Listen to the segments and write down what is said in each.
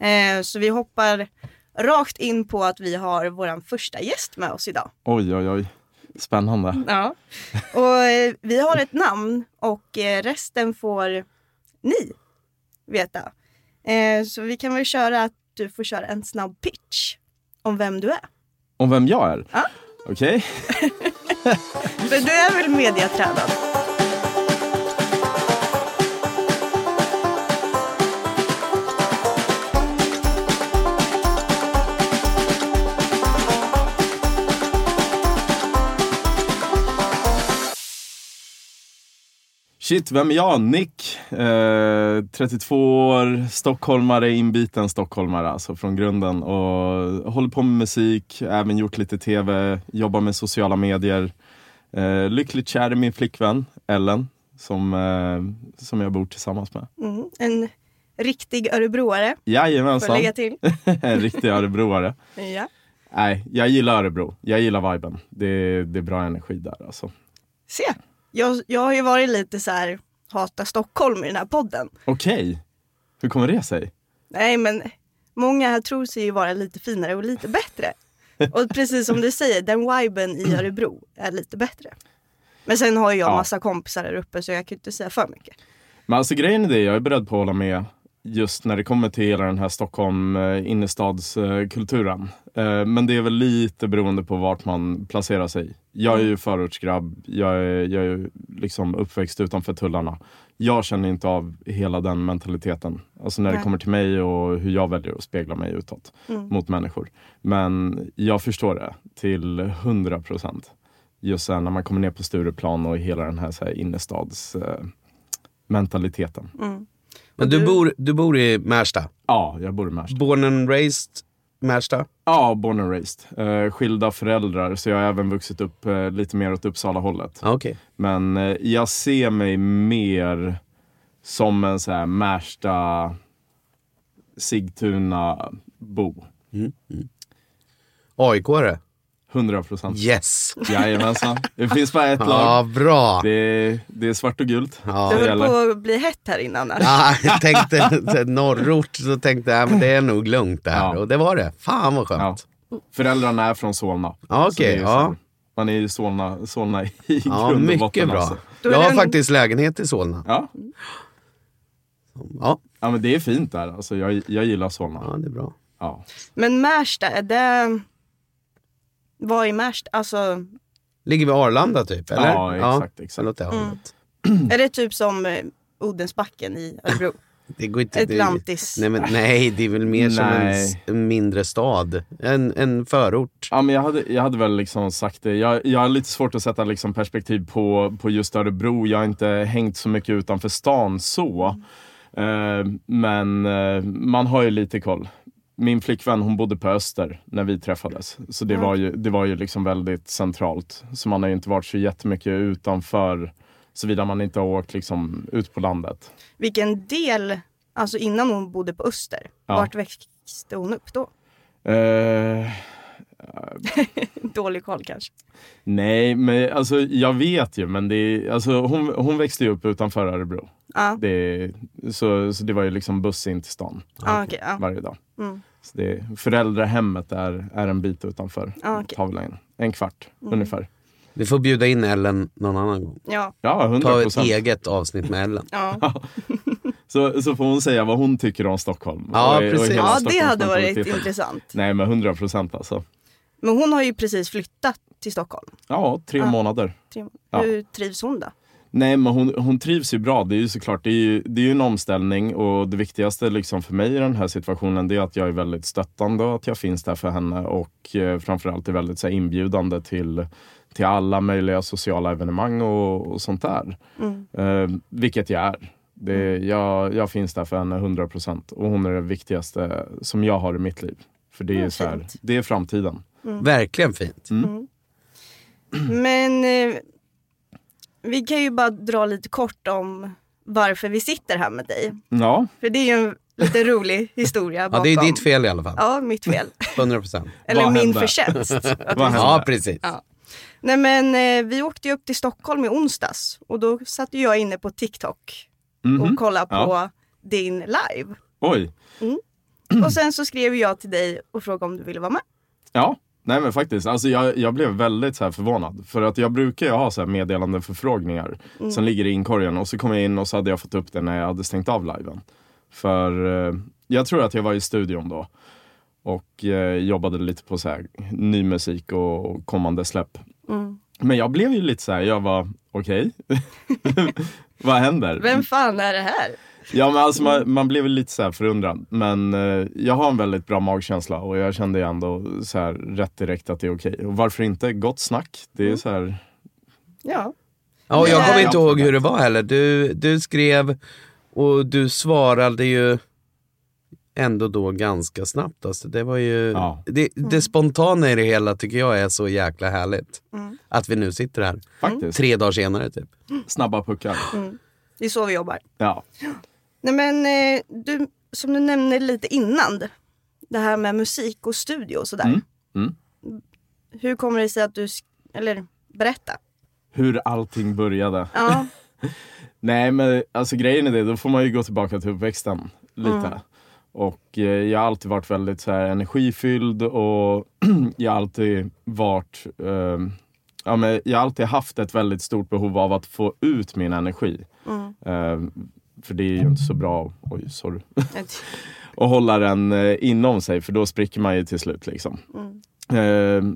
Eh, så vi hoppar rakt in på att vi har vår första gäst med oss idag. Oj, oj, oj. Spännande. Ja. Och eh, vi har ett namn och eh, resten får ni veta. Eh, så vi kan väl köra att du får köra en snabb pitch om vem du är. Om vem jag är? Ja. Okej. För du är väl mediatränad? Shit, vem är jag? Nick. Eh, 32 år, stockholmare, inbiten stockholmare alltså från grunden. Och håller på med musik, även gjort lite tv, jobbar med sociala medier. Eh, lyckligt kär i min flickvän Ellen, som, eh, som jag bor tillsammans med. Mm. En riktig örebroare, får Jajamensan, lägga till. en riktig örebroare. Ja. Nej, jag gillar Örebro. Jag gillar viben. Det, det är bra energi där alltså. Se, jag, jag har ju varit lite så här, hata Stockholm i den här podden. Okej, hur kommer det sig? Nej men många här tror sig ju vara lite finare och lite bättre. Och precis som du säger, den viben i Örebro är lite bättre. Men sen har jag Ja. massa kompisar där uppe så jag kan inte säga för mycket. Men alltså grejen är det, jag är beredd på att hålla med just när det kommer till hela den här Stockholm eh, innerstadskulturen. Eh, men det är väl lite beroende på vart man placerar sig. Jag är ju förortsgrabb, jag är, jag är ju liksom uppväxt utanför tullarna. Jag känner inte av hela den mentaliteten. Alltså när det Nej. kommer till mig och hur jag väljer att spegla mig utåt Mm. mot människor. Men jag förstår det till hundra procent. Just så här, när man kommer ner på Stureplan och hela den här, så här innerstads eh. Mm. Men du bor, du bor i Märsta? Ja, jag bor i Märsta. Born and raised Märsta? Ja, born and raised. Eh, skilda föräldrar, så jag har även vuxit upp eh, lite mer åt Uppsala-hållet. Ah, Okej. Men eh, jag ser mig mer som en så här Märsta, Sigtuna-bo. AIK-are? 100 procent. Yes! Jajamensan. Det finns bara ett Ja, lag. bra! Det är, det är svart och gult. Ja. Det höll på att bli hett här innan. Här. Ja, jag tänkte norrort, så tänkte jag men det är nog lugnt där. Ja. Och det var det. Fan vad Ja. skönt. Föräldrarna är från Solna. Ja, okej, är ja. Man är ju Solna, Solna i Ja, grund och mycket botten. bra. Alltså. Jag har en- faktiskt lägenhet i Solna. Ja. Ja, ja, men det är fint där. Alltså, jag, jag gillar Solna. ja det är bra. Ja. Men Märsta, är det... Vad är Märsta? Alltså, Ligger vid Arlanda typ, eller? Ja, exakt, exakt. åt det hållet. är det typ som eh, Odensbacken i Örebro? Det går inte, det, Atlantis. nej, men, nej, det är väl mer som en, en mindre stad. En, en förort. Ja, men jag, hade, jag hade väl liksom sagt det. Jag, jag har lite svårt att sätta liksom perspektiv på, på just Örebro. Jag har inte hängt så mycket utanför stan så. Eh, men eh, man har ju lite koll. Min flickvän hon bodde på Öster när vi träffades. Så det var ju, det var ju liksom väldigt centralt. Så man har ju inte varit så jättemycket utanför. Såvida man inte har åkt liksom ut på landet. Vilken del, alltså innan hon bodde på Öster, Ja. vart växte hon upp då? Eh, Dålig koll kanske. nej, men alltså jag vet ju. Men det är, alltså, hon, hon växte ju upp utanför Örebro. Ja, Det, så, så det var ju liksom buss in till stan ah, okej. ja. varje dag. Mm. Så det, föräldrahemmet är, är en bit utanför Ah, tar väl en, kvart ungefär. Vi får bjuda in Ellen någon annan gång. Ja, Ja, hundra Ta ett eget avsnitt med Ellen. ja. Så, så får hon säga vad hon tycker om Stockholm. Ja, och, precis. hela ja det hade varit intressant. Nej, men hundra procent alltså. Men hon har ju precis flyttat till Stockholm. Ja, tre Ja. månader. Tre- Ja. Hur trivs hon då? Nej, men hon, hon trivs ju bra. Det är ju såklart det är ju, det är ju en omställning och det viktigaste liksom för mig i den här situationen det är att jag är väldigt stöttande och att jag finns där för henne och eh, framförallt är väldigt så här, inbjudande till, till alla möjliga sociala evenemang och, och sånt där. Mm. Eh, vilket jag är. Det, jag, jag finns där för henne 100 procent och hon är det viktigaste som jag har i mitt liv. För det är, Ja, så här, det är framtiden. Verkligen fint. Men eh, vi kan ju bara dra lite kort om varför vi sitter här med dig. Ja, För det är ju en lite rolig historia Ja, bakom. det är ditt fel i alla fall. Ja, mitt fel. 100 procent. Eller Vad min hände? förtjänst. Ja, precis. Ja. Nej men eh, vi åkte ju upp till Stockholm i onsdags och då satt jag inne på TikTok Mhm. och kollade på Ja. din live. oj. Och sen så skrev jag till dig och frågade om du ville vara med. Ja, nej men faktiskt. Alltså jag, jag blev väldigt så förvånad. För att jag brukar ju ha så här meddelande förfrågningar som ligger i inkorgen. Och så kom jag in och så hade jag fått upp det när jag hade stängt av liven. För eh, jag tror att jag var i studion då. Och eh, jobbade lite på så här, ny musik och kommande släpp. Mm. Men jag blev ju lite så här, jag var okej. Vad händer? Vem fan är det här? Ja men alltså man, man blev väl lite så här förundrad. Men eh, jag har en väldigt bra magkänsla och jag kände ju ändå så här rätt direkt att det är okej. Och varför inte? Gott snack. Det är så här, Ja. Ja, och jag kommer inte Ja. ihåg hur det var heller. Du, du skrev och du svarade ju ändå då ganska snabbt. Alltså, det var ju, Ja. det, det spontana i det hela tycker jag är så jäkla härligt. Att vi nu sitter här faktiskt, tre dagar senare typ. snabba puckar. Det är så vi jobbar. Ja. Nej men eh, du, som du nämnde lite innan. Det här med musik och studio och sådär. Mm, mm. Hur kommer det sig att du, eller berätta. Hur allting började. Ja. Nej men alltså grejen är det, då får man ju gå tillbaka till uppväxten lite. Mm. Och eh, jag har alltid varit väldigt så här, energifylld och jag har alltid varit eh, ja, men Jag har alltid haft ett väldigt stort behov av att få ut min energi. Mm. Eh, för det är ju inte så bra, oj sorry, att hålla den eh, inom sig för då spricker man ju till slut. Liksom. Mm. Eh,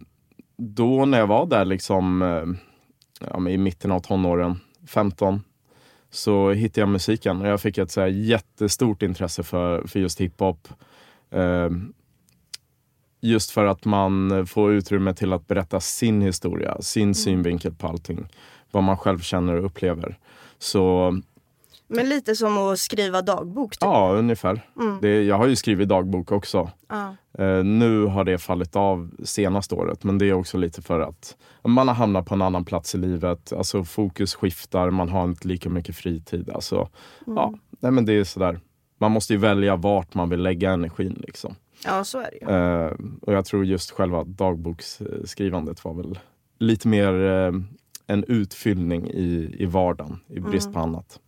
då när jag var där liksom, eh, ja, i mitten av tonåren, 15, så hittade jag musiken och jag fick ett så här jättestort intresse för, för just hiphop. Eh, just för att man får utrymme till att berätta sin historia, sin synvinkel på allting. Vad man själv känner och upplever. Så Men lite som att skriva dagbok. Typ. ja, ungefär. Mm. Det, jag har ju skrivit dagbok också. Ja. Eh, nu har det fallit av senaste året, men det är också lite för att man har hamnat på en annan plats i livet. Alltså fokus skiftar, man har inte lika mycket fritid. Alltså, ja, nej, men det är sådär. Man måste ju välja vart man vill lägga energin. Liksom. ja, så är det ju. Eh, och jag tror just själva dagboksskrivandet var väl lite mer eh, en utfyllning i, i vardagen, i brist på annat.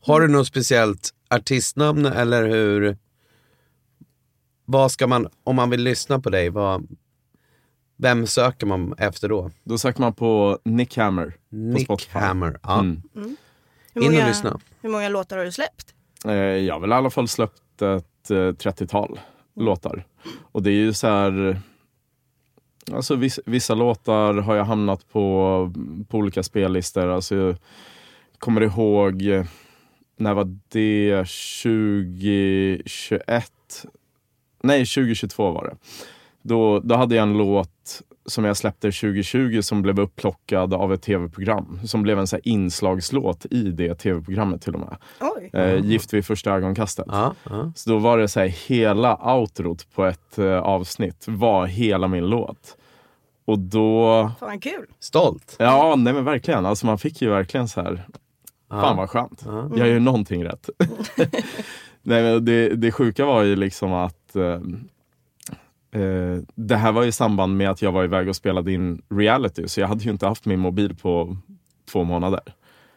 Har du något speciellt artistnamn eller hur? Vad ska man, om man vill lyssna på dig, vad, vem söker man efter då? Då söker man på Nick Hammer på Nick Spotify. Hammer. Ja. Mm. Hur In och många, lyssna. hur många låtar har du släppt? Eh, jag har väl i alla fall släppt ett eh, 30-tal låtar. Och det är ju så här... Alltså vissa, vissa låtar har jag hamnat på, på olika spellistor. Alltså jag kommer ihåg, eh, när var det? 2021? Nej, 2022 var det. Då, då hade jag en låt som jag släppte 2020 som blev upplockad av ett tv-program. Som blev en så här inslagslåt i det tv-programmet till och med. Oj. Eh, Gift vid första ögonkastet. Ja, ja. Så då var det så här, hela outrot på ett eh, avsnitt var hela min låt. Och då, Fan kul. Stolt. ja nej men verkligen, alltså man fick ju verkligen så här. Fan vad skönt. Ja. Jag gör någonting rätt. nej men det, det sjuka var ju liksom att eh, eh, det här var i samband med att jag var iväg och spelade in reality, så jag hade ju inte haft min mobil på två månader.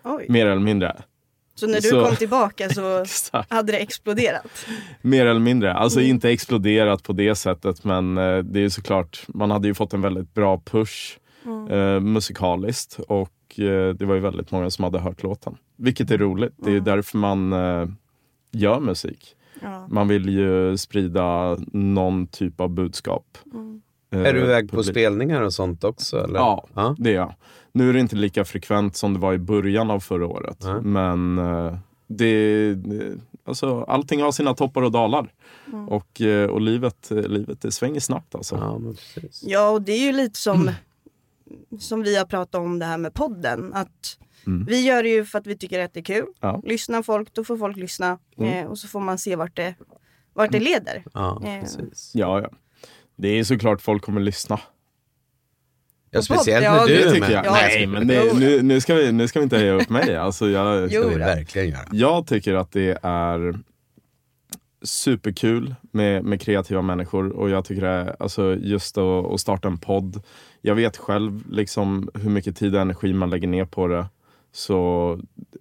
Oj. Mer eller mindre. Så när du Så- kom tillbaka så hade det exploderat? Mer eller mindre. Alltså inte exploderat på det sättet men eh, det är såklart, man hade ju fått en väldigt bra push eh, musikaliskt och eh, det var ju väldigt många som hade hört låten. Vilket är roligt, det är därför man eh, gör musik. Ja. Man vill ju sprida någon typ av budskap. Eh, Är du iväg på spelningar och sånt också? Eller? Ja, ja. det är jag. Nu är det inte lika frekvent som det var i början av förra året. Nej. Men eh, det, det, alltså, allting har sina toppar och dalar. Och, eh, och livet, eh, livet det svänger snabbt alltså. Ja. Ja, och det är ju lite som, som vi har pratat om det här med podden. Att Mm. Vi gör det ju för att vi tycker att det är kul. Ja. Lyssnar folk, då får folk lyssna. Mm. Eh, och så får man se vart det, vart det leder. Ja, Eh. precis. Ja, ja. Det är såklart folk kommer lyssna. Ja, speciellt Ja, när du är med. jag. Ja, Nej, men det, nu, nu, ska vi, nu ska vi inte höja upp mig. Alltså, jag, Jo. ska vi verkligen göra. Jag tycker att det är superkul med, med kreativa människor och jag tycker det är, alltså just att, att starta en podd. Jag vet själv liksom hur mycket tid och energi man lägger ner på det. Så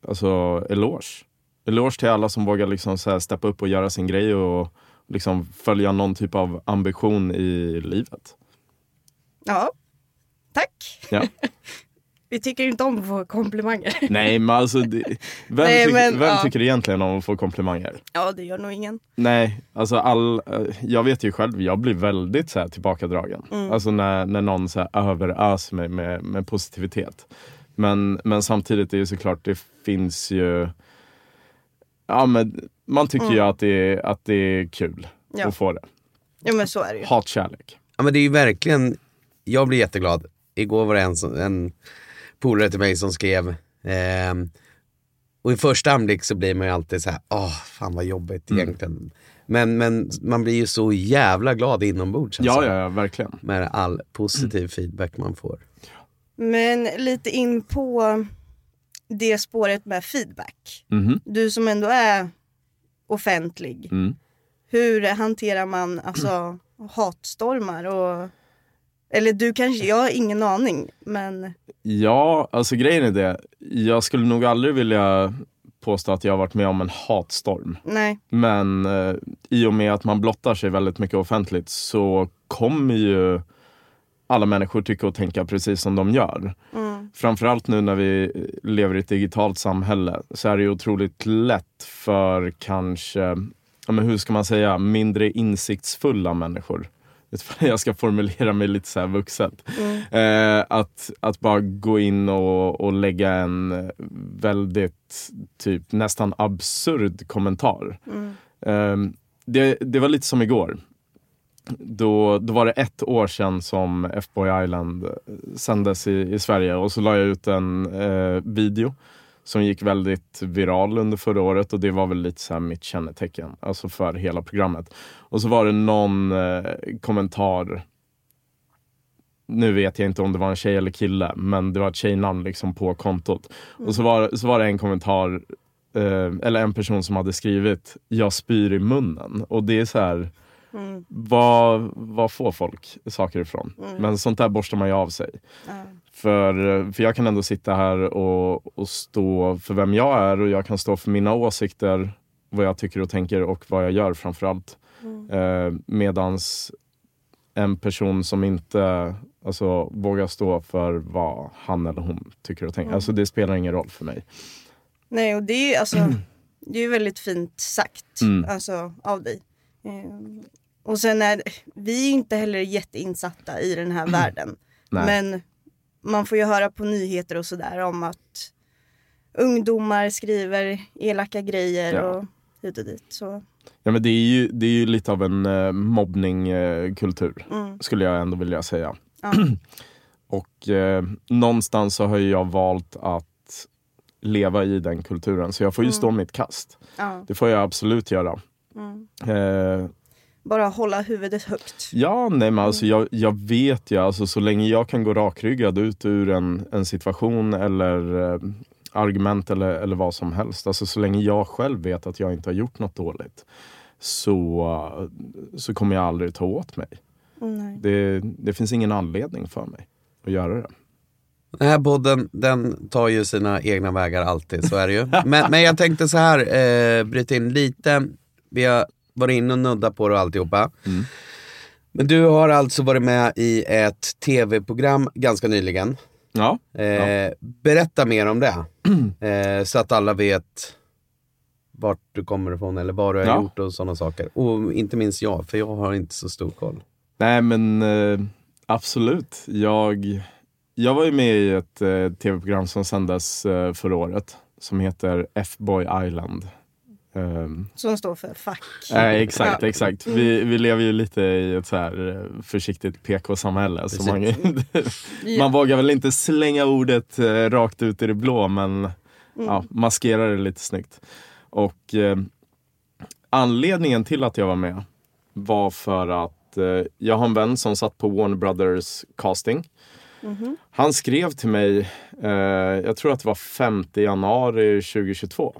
alltså eloge. Eloge till alla som vågar liksom så här steppa upp och göra sin grej och, liksom följa någon typ av ambition i livet. Ja, tack. Ja. Vi tycker inte om att få komplimanger. Nej men alltså, det, vem, Nej, tyck, men, vem ja. tycker egentligen om att få komplimanger? Ja, det gör nog ingen. Nej, alltså all, eh, jag vet ju själv, jag blir väldigt så här, tillbakadragen. Mm. Alltså när, när någon så här, överöser mig med, med positivitet. Men, men samtidigt är det såklart, det finns ju... Ja, men man tycker ju att det, är, att det är kul Mm. Ja. att få det. Ja, men så är det ju. Hatkärlek. Ja men det är ju verkligen, jag blir jätteglad. Igår var det en, som- en polare till mig som skrev, ehm, och i första anblick så blir man ju alltid så här, åh fan vad jobbigt Mm. egentligen. Men, men man blir ju så jävla glad inombords Ja, alltså, ja, ja, verkligen. med all positiv feedback man får. Men lite in på det spåret med feedback. Mhm. Du som ändå är offentlig. Mm. Hur hanterar man alltså hatstormar och eller du kanske, jag har ingen aning men Ja, alltså grejen är det. Jag skulle nog aldrig vilja påstå att jag har varit med om en hatstorm. nej. Men eh, i och med att man blottar sig väldigt mycket offentligt så kommer ju alla människor tycka och tänka precis som de gör. Mm. Framförallt nu när vi lever i ett digitalt samhälle så är det otroligt lätt för kanske, ja, men hur ska man säga, mindre insiktsfulla människor. Jag ska formulera mig lite så här vuxet. Eh, att, att bara gå in och, och lägga en väldigt, typ nästan absurd kommentar. Mm. Eh, det, det var lite som igår. Då, då var det ett år sedan som F-Boy Island eh, sändes i, i Sverige. Och så la jag ut en eh, video som gick väldigt viral under förra året. Och det var väl lite så här mitt kännetecken, alltså för hela programmet. Och så var det någon eh, kommentar. Nu vet jag inte om det var en tjej eller kille, men det var ett tjejnamn liksom på kontot. Och så var, så var det en kommentar, eh, eller en person som hade skrivit “Jag spyr i munnen” och det är så här, Mm. vad, vad får folk saker ifrån? Men sånt där borstar man ju av sig. Ja. För, eh, för jag kan ändå sitta här och, och stå för vem jag är och jag kan stå för mina åsikter, vad jag tycker och tänker och vad jag gör framförallt. Eh, medans en person som inte alltså, vågar stå för vad han eller hon tycker och tänker. Alltså det spelar ingen roll för mig. Nej och det är ju alltså det är ju väldigt fint sagt Mm. alltså, av dig. Och sen är vi är inte heller jätteinsatta i den här världen. Nej. Men man får ju höra på nyheter och sådär om att ungdomar skriver elaka grejer Ja. och hit och dit. Så, Ja, men det, är ju, det är ju lite av en eh, mobbningkultur, mm, skulle jag ändå vilja säga. ja. Och eh, någonstans så har jag valt att leva i den kulturen. Så jag får ju stå mitt kast. Ja, Det får jag absolut göra. mm. Eh, Bara hålla huvudet högt. ja, nej men alltså jag, jag vet ju, alltså så länge jag kan gå rakryggad ut ur en, en situation eller eh, argument eller, eller vad som helst. Alltså så länge jag själv vet att jag inte har gjort något dåligt. Så, så kommer jag aldrig ta åt mig. Mm, nej. Det, det finns ingen anledning för mig att göra det. Den här podden, den tar ju sina egna vägar alltid, så är det ju. Men, men jag tänkte så här, eh, bryta in lite. Vi har varit inne och nuddat på det och alltihopa. Mm. Men du har alltså varit med i ett tv-program ganska nyligen. Ja, Eh, Berätta mer om det. Eh, så att alla vet vart du kommer ifrån eller vad du har Ja. gjort och sådana saker. Och inte minst jag, för jag har inte så stor koll. Nej men eh, absolut. Jag, jag var ju med i ett eh, tv-program som sändes eh, förra året som heter F-Boy Island. Um, Som står för fack. nej, exakt, Ja. exakt. Vi, vi lever ju lite i ett så här eh, försiktigt PK-samhälle. Så man, man vågar väl inte slänga ordet eh, rakt ut i det blå men ja, maskerar det lite snyggt. Och eh, anledningen till att jag var med var för att eh, jag har en vän som satt på Warner Brothers casting. Mhm. Han skrev till mig, eh, jag tror att det var 5 januari 2022.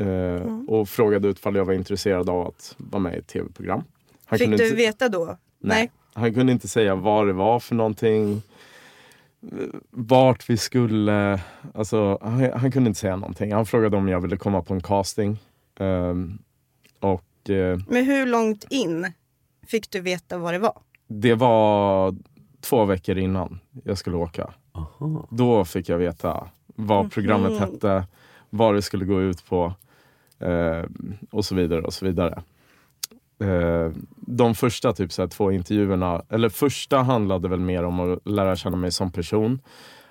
Eh, Och frågade ut ifall jag var intresserad av att vara med i ett tv-program. Han Fick kunde du inte- veta då? Nej. Han kunde inte säga vad det var för någonting. Vart vi skulle. Alltså, han, han kunde inte säga någonting. Han frågade om jag ville komma på en casting. Ehm, och eh, Men hur långt in fick du veta vad det var? det var två veckor innan jag skulle åka. Aha. Då fick jag veta vad programmet Mhm. hette, vad det skulle gå ut på eh, och så vidare. och så vidare. Eh, de första typ så här, två intervjuerna, eller första handlade väl mer om att lära känna mig som person.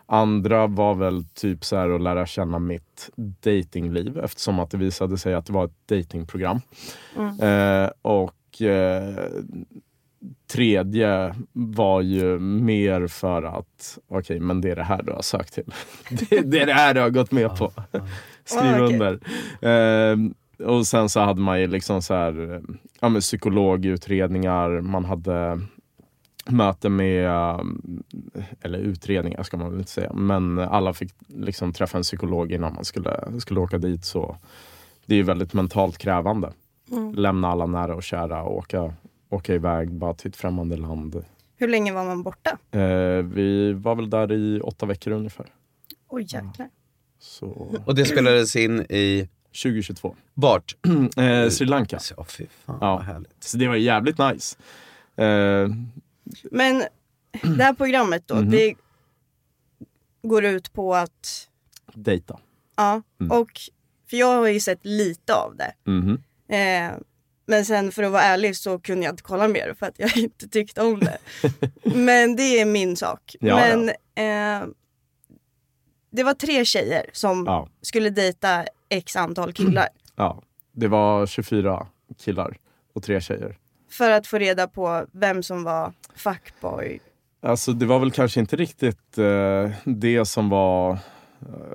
Andra var väl typ så här att lära känna mitt datingliv eftersom att det visade sig att det var ett datingprogram. Mm. Eh, och eh, tredje var ju mer för att, okej men det är det här du har sökt till. det, det är det här du har gått med på. Skriv Ah, okej. under. Eh, och sen så hade man ju liksom så här, ja, men psykologutredningar, man hade möte med, eh, eller utredningar ska man väl inte säga, men alla fick liksom träffa en psykolog innan man skulle, skulle åka dit. Så det är ju väldigt mentalt krävande. Mm. Lämna alla nära och kära och åka, åka iväg bara till ett främmande land. Hur länge var man borta? Eh, vi var väl där i åtta veckor ungefär. Oj jäklar. Så Och det spelades in i, 2022. vart? Eh, Sri Lanka. Ja, fy fan Ja. vad härligt. Så det var jävligt nice. Eh, Men det här programmet då, Mhm. det går ut på att, dejta. ja, Mm. och för jag har ju sett lite av det. Mhm. Eh, men sen för att vara ärlig så kunde jag inte kolla mer för att jag inte tyckte om det. men det är min sak. Ja, men Eh, det var tre tjejer som Ja. skulle dejta x antal killar. Ja, det var 24 killar och tre tjejer. För att få reda på vem som var fuckboy. Alltså det var väl kanske inte riktigt eh, det som var, eh,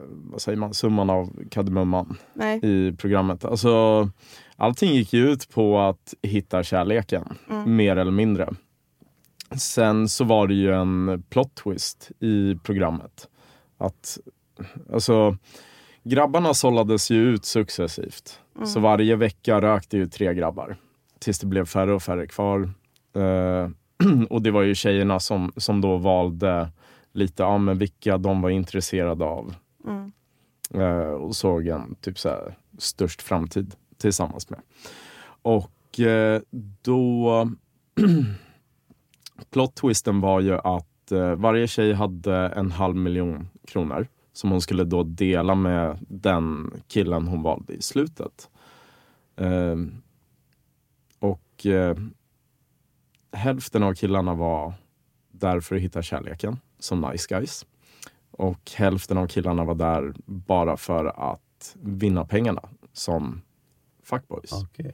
vad säger man, summan av kardemumman i programmet. Alltså allting gick ju ut på att hitta kärleken, Mm. mer eller mindre. Sen så var det ju en plot twist i programmet. Att, alltså, grabbarna sållades ju ut successivt. Så varje vecka rökte ju tre grabbar. Tills det blev färre och färre kvar. Eh, och det var ju tjejerna som, som då valde lite ja, men vilka de var intresserade av. Mm. Eh, och såg en typ så här, störst framtid tillsammans med. Och eh, då... Plot-twisten var ju att Eh, varje tjej hade en halv miljon kronor som hon skulle då dela med den killen hon valde i slutet. Eh, och eh, hälften av killarna var där för att hitta kärleken, som nice guys. Och hälften av killarna var där bara för att vinna pengarna som fuckboys. Okay.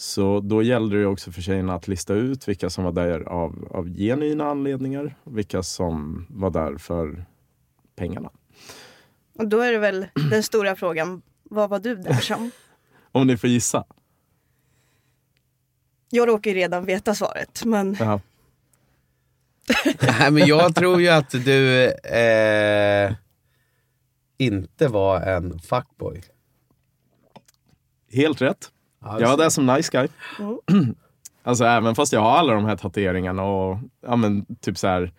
Så då gällde det ju också för tjejerna att lista ut vilka som var där av, av genuina anledningar, vilka som var där för pengarna. Och då är det väl den stora frågan, vad var du där som? Om ni får gissa. Jag råkar ju redan veta svaret, men Ja. Nej men jag tror ju att du eh, inte var en fuckboy. Helt rätt. Ja, Jag var där som nice guy. Mm. Alltså även fast jag har alla de här tatueringarna och ja, men, typ så här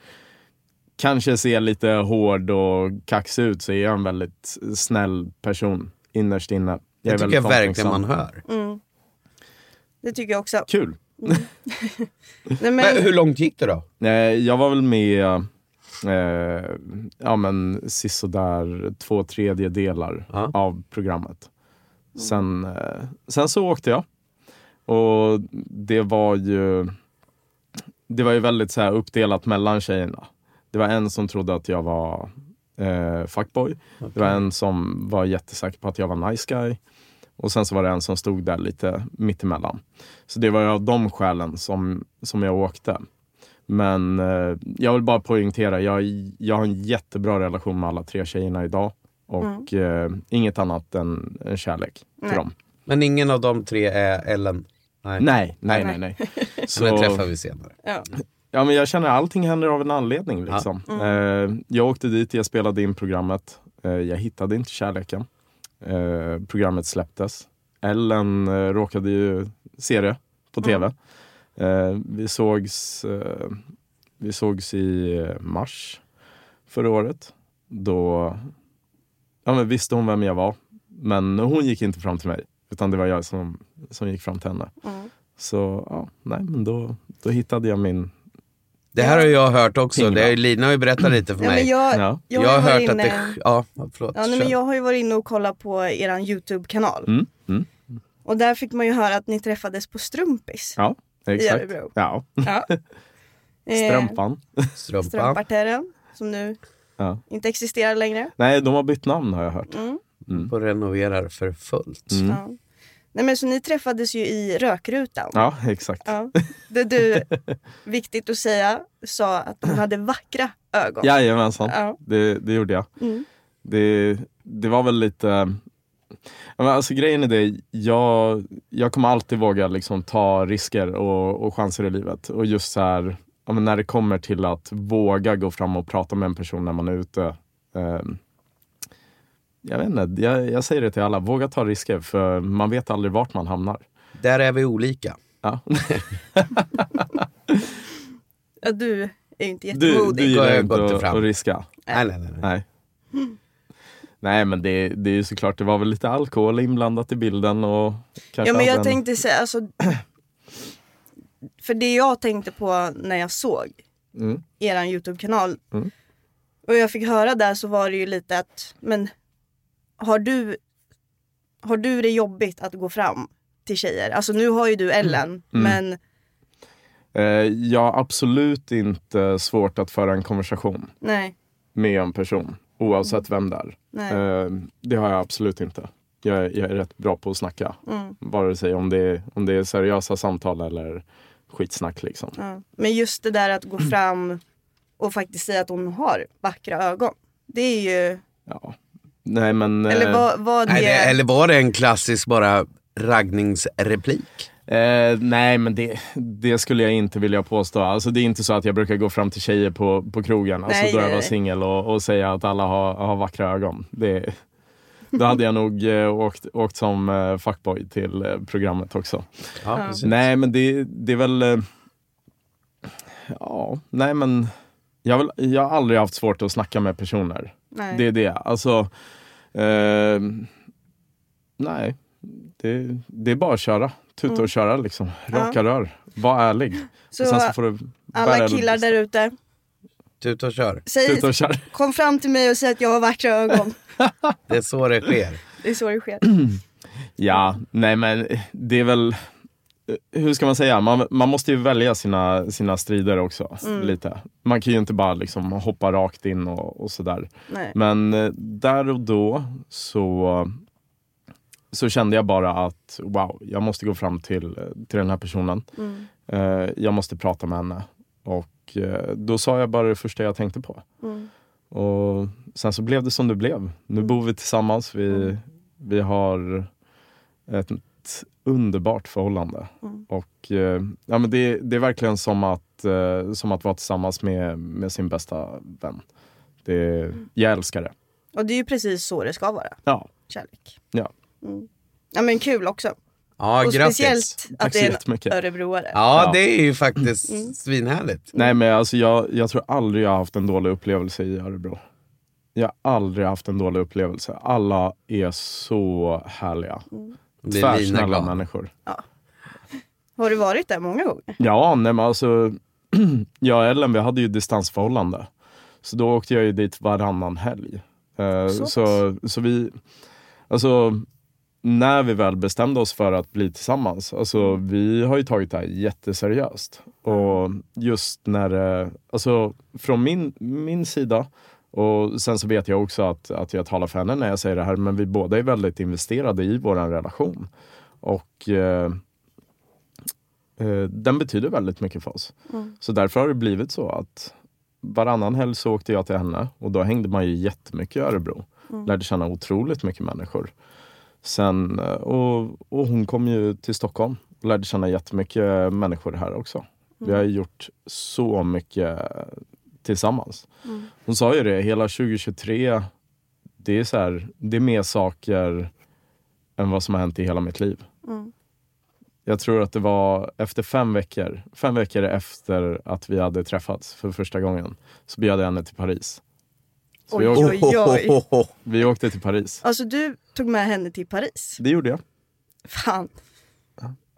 kanske ser lite hård och kaxig ut så är jag en väldigt snäll person innerst inne. Det är tycker jag verkligen man hör. mm. det tycker jag också. Kul. Nej, Men, men, hur långt gick det då? Jag var väl med eh, ja, men sisådär två tredjedelar Ja. av programmet. Sen, eh, sen så åkte jag. Och det var ju det var ju väldigt så uppdelat mellan tjejerna. Det var en som trodde att jag var eh, fuckboy. Det var en som var jättesäker på att jag var nice guy. Och sen så var det en som stod där lite mittemellan. Så det var ju av de skälen som, som jag åkte. Men eh, jag vill bara poängtera, jag, jag har en jättebra relation med alla tre tjejerna idag. Och eh, inget annat än en kärlek till Nej. dem. Men ingen av de tre är Ellen? Nej. Nej, nej, nej. nej. Så den träffar vi senare. ja. Ja, men jag känner att allting händer av en anledning. Liksom. Eh, jag åkte dit, jag spelade in programmet. Eh, jag hittade inte kärleken. Eh, programmet släpptes. Ellen eh, råkade ju se det på tv. Eh, vi, sågs, eh, vi sågs i mars förra året. Då ja, men visste hon vem jag var. Men hon gick inte fram till mig. Utan det var jag som, som gick fram till henne. Mm. Så ja, nej men då, då hittade jag min... Det här har jag hört också. Det är, Lina har ju berättat lite för Ja, men mig. jag, Ja. jag, jag har varit hört att inne, det... Ja, förlåt. Ja, nej, men jag har ju varit inne och kollat på er Youtube-kanal. Mm, mm, Och där fick man ju höra att ni träffades på Strumpis. ja, I exakt. Örebro. Ja, Ja. Eh, strumpan. Strumpa. Strumparterren, som nu Ja. inte existerar längre. Nej, de har bytt namn har jag hört. Mm. Och renoverar för fullt. Mm. Ja. Nej, men så ni träffades ju i rökrutan. Ja, exakt. Ja. Det du, viktigt att säga, sa att hon hade vackra ögon. Jajamensan, Ja. det, det gjorde jag. Mm. Det, det var väl lite... Alltså grejen är det, jag, jag kommer alltid våga liksom ta risker och, och chanser i livet. Och just så här, ja, men när det kommer till att våga gå fram och prata med en person när man är ute. Eh, jag vet inte, jag, jag säger det till alla, våga ta risker för man vet aldrig vart man hamnar. Där är vi olika. Ja. Ja, du är ju inte Du, jättemodig. du har gillar jag inte att, att riska? Nej, nej, nej. nej. Nej. Men det, det är ju såklart, det var väl lite alkohol inblandat i bilden och kanske Ja men jag en- tänkte säga, alltså, för det jag tänkte på när jag såg Mm. eran Youtube-kanal Mm. och jag fick höra där så var det ju lite att, men har du, har du det jobbigt att gå fram till tjejer? Alltså nu har ju du Ellen, Mm. men Eh, jag har absolut inte svårt att föra en konversation nej, med en person, oavsett vem det är. Eh, det har jag absolut inte. Jag, är- jag är rätt bra på att snacka. Mm, Vare sig om det, är, om det är seriösa samtal eller skitsnack liksom. ja. Men just det där att gå fram och faktiskt säga att hon har vackra ögon. Det är ju, Ja. Nej men... eller vad, vad det, Nej, det, eller var det en klassisk bara raggningsreplik? Eh, nej, men det, det skulle jag inte vilja påstå. Alltså, det är inte så att jag brukar gå fram till tjejer på, på krogen, alltså, Nej, då jag var singel och, och säga att alla har, har vackra ögon. Det, då hade jag nog eh, åkt, åkt som eh, fuckboy till eh, programmet också. Ja, Ja. Nej, men det, det är väl... Ja, nej men... Jag, har väl, jag har aldrig haft svårt att snacka med personer. nej. Det är det. Alltså... Eh, nej, det, det är bara att köra. Tuta Mm. och köra liksom. Raka rör. Var ärlig. Så, så får du alla bära killar lite- där ute, Tuta och kör. säg, Tuta och kör. kom fram till mig och säg att jag har vackra ögon. Det är så det sker. Det är så det sker. Ja, nej men det är väl... Hur ska man säga? Man, man måste ju välja sina, sina strider också. Mm. lite. Man kan ju inte bara liksom hoppa rakt in och, och sådär. Nej. Men eh, där och då så, så kände jag bara att wow, jag måste gå fram till, till den här personen. Mm. Eh, jag måste prata med henne. Och eh, då sa jag bara det första jag tänkte på. Mm. Och sen så blev det som det blev. Nu Mm. bor vi tillsammans. Vi, Mm. vi har ett underbart förhållande. Mm. Och eh, ja, men det, det är verkligen som att, eh, som att vara tillsammans med, med sin bästa vän. Det, jag älskar det. Och det är ju precis så det ska vara. Ja, Kärlek. Ja. Mm. Ja men kul också. Ja, och grattis. speciellt Tack att så det är en örebroare. Ja, Ja. det är ju faktiskt Mm. svinhärligt. Nej men alltså jag, jag tror aldrig jag har haft en dålig upplevelse i Örebro. Jag har aldrig haft en dålig upplevelse. Alla är så härliga. Lina Tvärsnälla människor. Har du varit där många gånger? Ja, nej men alltså. jag och Ellen vi hade ju distansförhållande. Så då åkte jag ju dit varannan helg. Eh, Så så, så vi, alltså när vi väl bestämde oss för att bli tillsammans, alltså vi har ju tagit det här jätteseriöst. Och just när det, alltså från min, min sida, och sen så vet jag också att, att jag talar för henne när jag säger det här, men vi båda är väldigt investerade i vår relation. Och eh, eh, den betyder väldigt mycket för oss. Mm. Så därför har det blivit så att varannan helg så åkte jag till henne och då hängde man ju jättemycket i Örebro. Mm. Lärde känna otroligt mycket människor. Sen, eh, och, och hon kom ju till Stockholm och lärde känna jättemycket människor här också. Vi har ju gjort så mycket tillsammans. Mm. Hon sa ju det, hela 2023, det är, så här, det är mer saker än vad som har hänt i hela mitt liv. Mm. Jag tror att det var efter fem veckor, fem veckor efter att vi hade träffats för första gången, så bjöd jag henne till Paris. Så vi, Oj, åkte, oj, oj. vi åkte till Paris. Alltså du tog med henne till Paris. Det gjorde jag. Fan.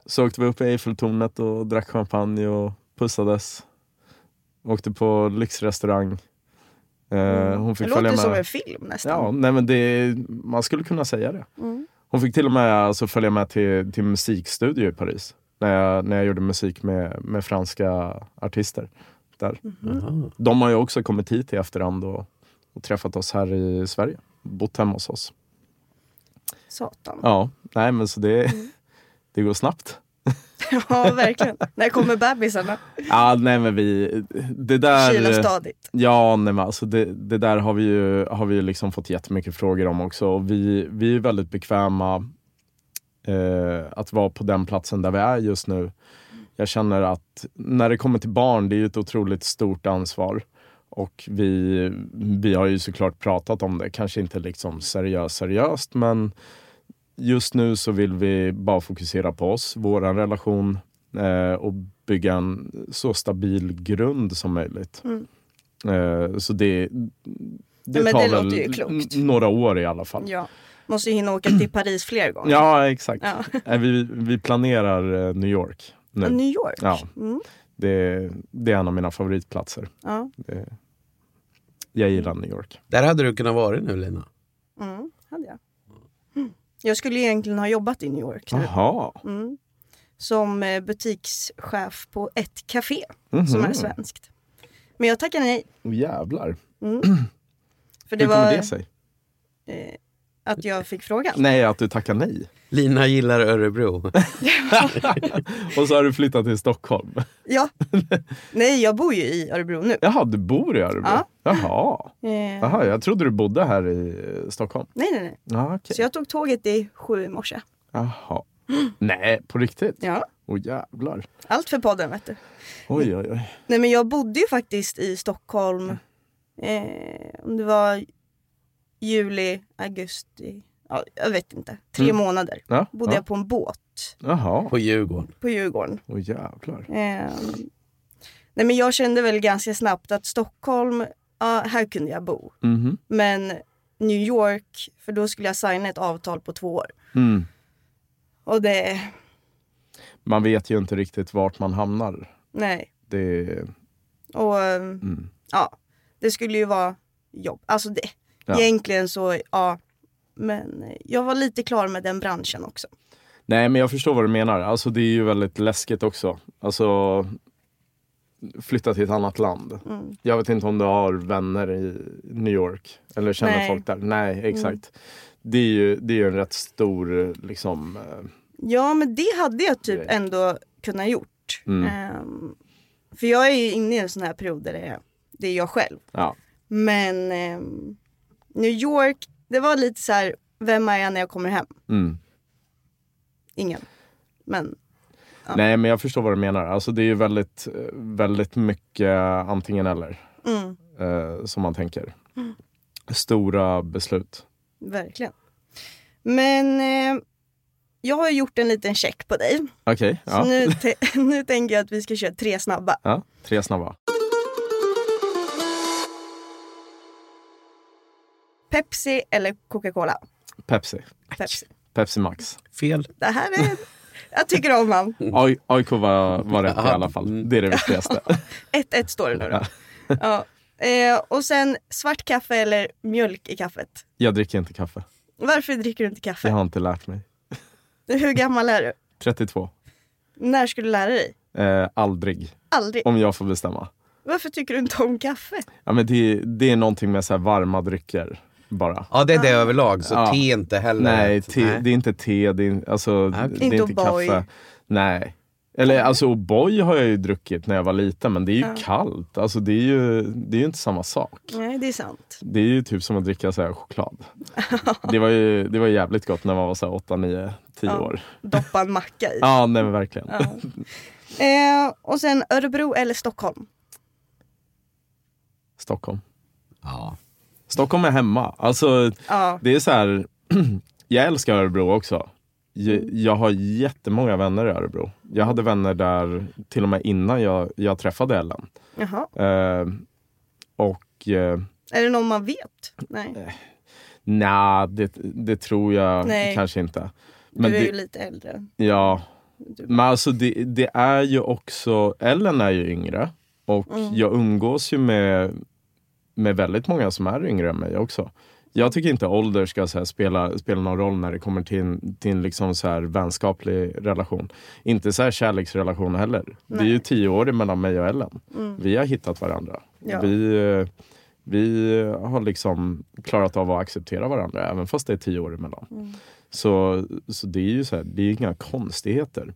Så åkte vi upp i Eiffeltornet och drack champagne och pussades. Åkte på lyxrestaurang. Eh, hon Det fick låter följa som med. en film nästan. Ja, nej men det, man skulle kunna säga det. Mm. Hon fick till och med alltså, följa med till, till musikstudio i Paris. När jag, när jag gjorde musik med, med franska artister. Där. Jaha. De har ju också kommit hit i efterhand och, och träffat oss här i Sverige. Bott hemma hos oss. Satan. Ja, nej men så det, Mm. det går snabbt. Ja, verkligen. När kommer bebisarna? Ja, nej men vi, det där... Kila stadigt. Ja, nej, men alltså det, det där har vi ju, har vi ju liksom fått jättemycket frågor om också. Och vi, vi är väldigt bekväma eh, att vara på den platsen där vi är just nu. Jag känner att när det kommer till barn, det är ju ett otroligt stort ansvar. Och vi, vi har ju såklart pratat om det, kanske inte liksom seriöst seriöst men just nu så vill vi bara fokusera på oss, vår relation eh, och bygga en så stabil grund som möjligt. Mm. Eh, så det, det men tar det väl låter ju klokt. n- några år i alla fall. Ja. Måste ju hinna åka till Paris fler gånger. Ja, exakt. Ja. Eh, Vi, vi planerar eh, New York nu. New York. Ja. Mm. Det, det är en av mina favoritplatser. Ja. Det, jag gillar New York. Där hade du kunnat vara nu Lina. Mm. Hade jag. Mm. Jag skulle egentligen ha jobbat i New York nu. Jaha. Mm. Som eh, butikschef på ett café Mhm. som är svenskt. Men jag tackade nej. Oh, jävlar. Mm. För det Hur kommer var det sig? eh, att jag fick frågan. Nej, att du tackar nej. Lina gillar Örebro. Och så har du flyttat till Stockholm. Ja. Nej, jag bor ju i Örebro nu. Jaha, du bor i Örebro? Ja. Jaha. Eh, Jaha, jag trodde du bodde här i Stockholm. nej, nej, nej. Ja, okej. Så jag tog tåget i sju i morse. Jaha. Nej, på riktigt? Ja. Åh jävlar. Allt för podden, vet du. Oj, oj, oj. Nej, men jag bodde ju faktiskt i Stockholm. Eh, om det var juli, augusti. Ja, jag vet inte. Tre Mm. månader. Ja, Bodde ja. jag på en båt På Jaha. Djurgården. på Djurgården. Åh jävlar. Eh, nej, men jag kände väl ganska snabbt att Stockholm, ja, här kunde jag bo. Mhm. Men New York, för då skulle jag signa ett avtal på två år. Mm. Och det, Man vet ju inte riktigt vart man hamnar. nej. Det... Och Mm. ja, det skulle ju vara jobb. Alltså det, Ja. egentligen så, ja. Men jag var lite klar med den branschen också. Nej, men jag förstår vad du menar. Alltså, det är ju väldigt läskigt också. Alltså, flytta till ett annat land. Mm. Jag vet inte om du har vänner i New York eller känner Nej. folk där. Nej, exakt. Det är ju det är ju en rätt stor liksom... eh, Ja, men det hade jag typ ändå kunnat gjort. Mm. Ehm, för jag är ju inne i en sån här period där det är, det är jag själv. Ja. Men ehm, New York, det var lite så här, vem är jag när jag kommer hem? Mm. Ingen. Men Ja. Nej, men jag förstår vad du menar. Alltså, det är ju väldigt, väldigt mycket antingen eller mm, eh, som man tänker. Stora beslut. verkligen. Men eh, jag har gjort en liten check på dig. Okej, Så ja. nu, nu tänker jag att vi ska köra tre snabba. ja. Tre snabba. Pepsi eller Coca-Cola? Pepsi. Pepsi. Pepsi Max. Fel. Det här är... Jag tycker om han. Ai- AIK var, var rätt i alla fall. Det är det viktigaste. 1-1 står det nu då. Ja. Eh, och sen svart kaffe eller mjölk i kaffet. Jag dricker inte kaffe. Varför dricker du inte kaffe? Jag har inte lärt mig. Hur gammal är du? 32. När ska du lära dig? Eh, aldrig. Aldrig. Om jag får bestämma. Varför tycker du inte om kaffe? Ja, men det, det är någonting med så här varma drycker. Bara. Ja det är det överlag, så Ja. te inte heller. Nej, te, det är inte te, det är, alltså, okej. det är Inte kaffe. Nej. Eller alltså O'boy har jag ju druckit när jag var liten men det är ju Ja. kallt. Alltså det är ju, det är ju inte samma sak. Nej, det är sant. Det är ju typ som att dricka så här choklad. det var ju det var jävligt gott när man var så här 8, 9, 10 Ja. år. Doppa en macka i. Ja, nej men verkligen. Ja. Eh, och sen Örebro eller Stockholm? Stockholm. Ja. Stockholm är hemma. Alltså Ja. det är så här, jag älskar Örebro också. Jag, jag har jättemånga vänner i Örebro. Jag hade vänner där till och med innan jag, jag träffade Ellen. Eh, och eh, Är det någon man vet? Nej. nej, det, det tror jag Nej. kanske inte. Men du är det- ju lite äldre. Ja, men alltså det, det är ju också, Ellen är ju yngre och Mm. jag umgås ju med, med väldigt många som är yngre än mig också. Jag tycker inte ålder ska så här, spela, spela någon roll när det kommer till en, till en liksom så här, vänskaplig relation. Inte så här kärleksrelation heller. Det är ju Nej. tio år mellan mig och Ellen. Mm. Vi har hittat varandra. Ja. Vi, vi har liksom klarat av att acceptera varandra även fast det är tio år emellan. Mm. Så, så det är ju så här, det är inga konstigheter.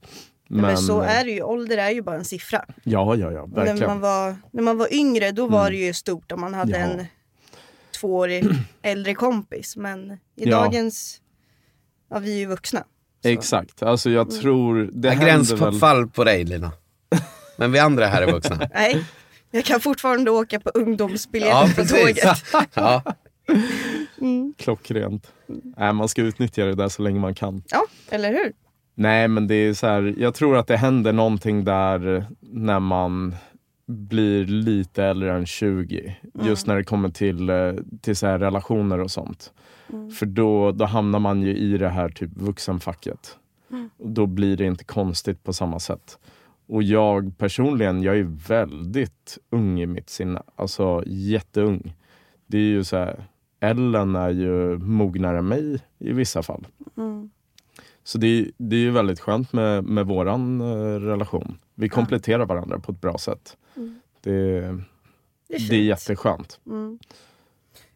Men, men så är det ju, ålder är ju bara en siffra. Ja, ja, ja, När verkligen. man, var, när man var yngre då var Mm. det ju stort om man hade Ja. en tvåårig äldre kompis. Men i Ja. dagens, ja vi är ju vuxna. Så. Exakt, alltså jag Mm. tror... Det Ja, händer väl... Gränsfall på dig Lina. Men vi andra här är vuxna. Nej, jag kan fortfarande åka på Ja, ungdomsbiljetten på precis. tåget. Ja. Mm. Klockrent. Nej, man ska utnyttja det där så länge man kan. Ja, eller hur? Nej, men det är så här, jag tror att det händer någonting där när man blir lite äldre än 20. Just när det kommer till, eh, till så här relationer och sånt. För då, då hamnar man ju i det här typ vuxenfacket. Och Då blir det inte konstigt på samma sätt. Och jag personligen, jag är väldigt ung i mitt sinne. Alltså jätteung. Det är ju så här, Ellen är ju mognare än mig i vissa fall. Mm. Så det, är- det är ju väldigt skönt med, med våran eh, relation. Vi kompletterar varandra på ett bra sätt. Mm. Det, Det är, det är jätteskönt. Mm.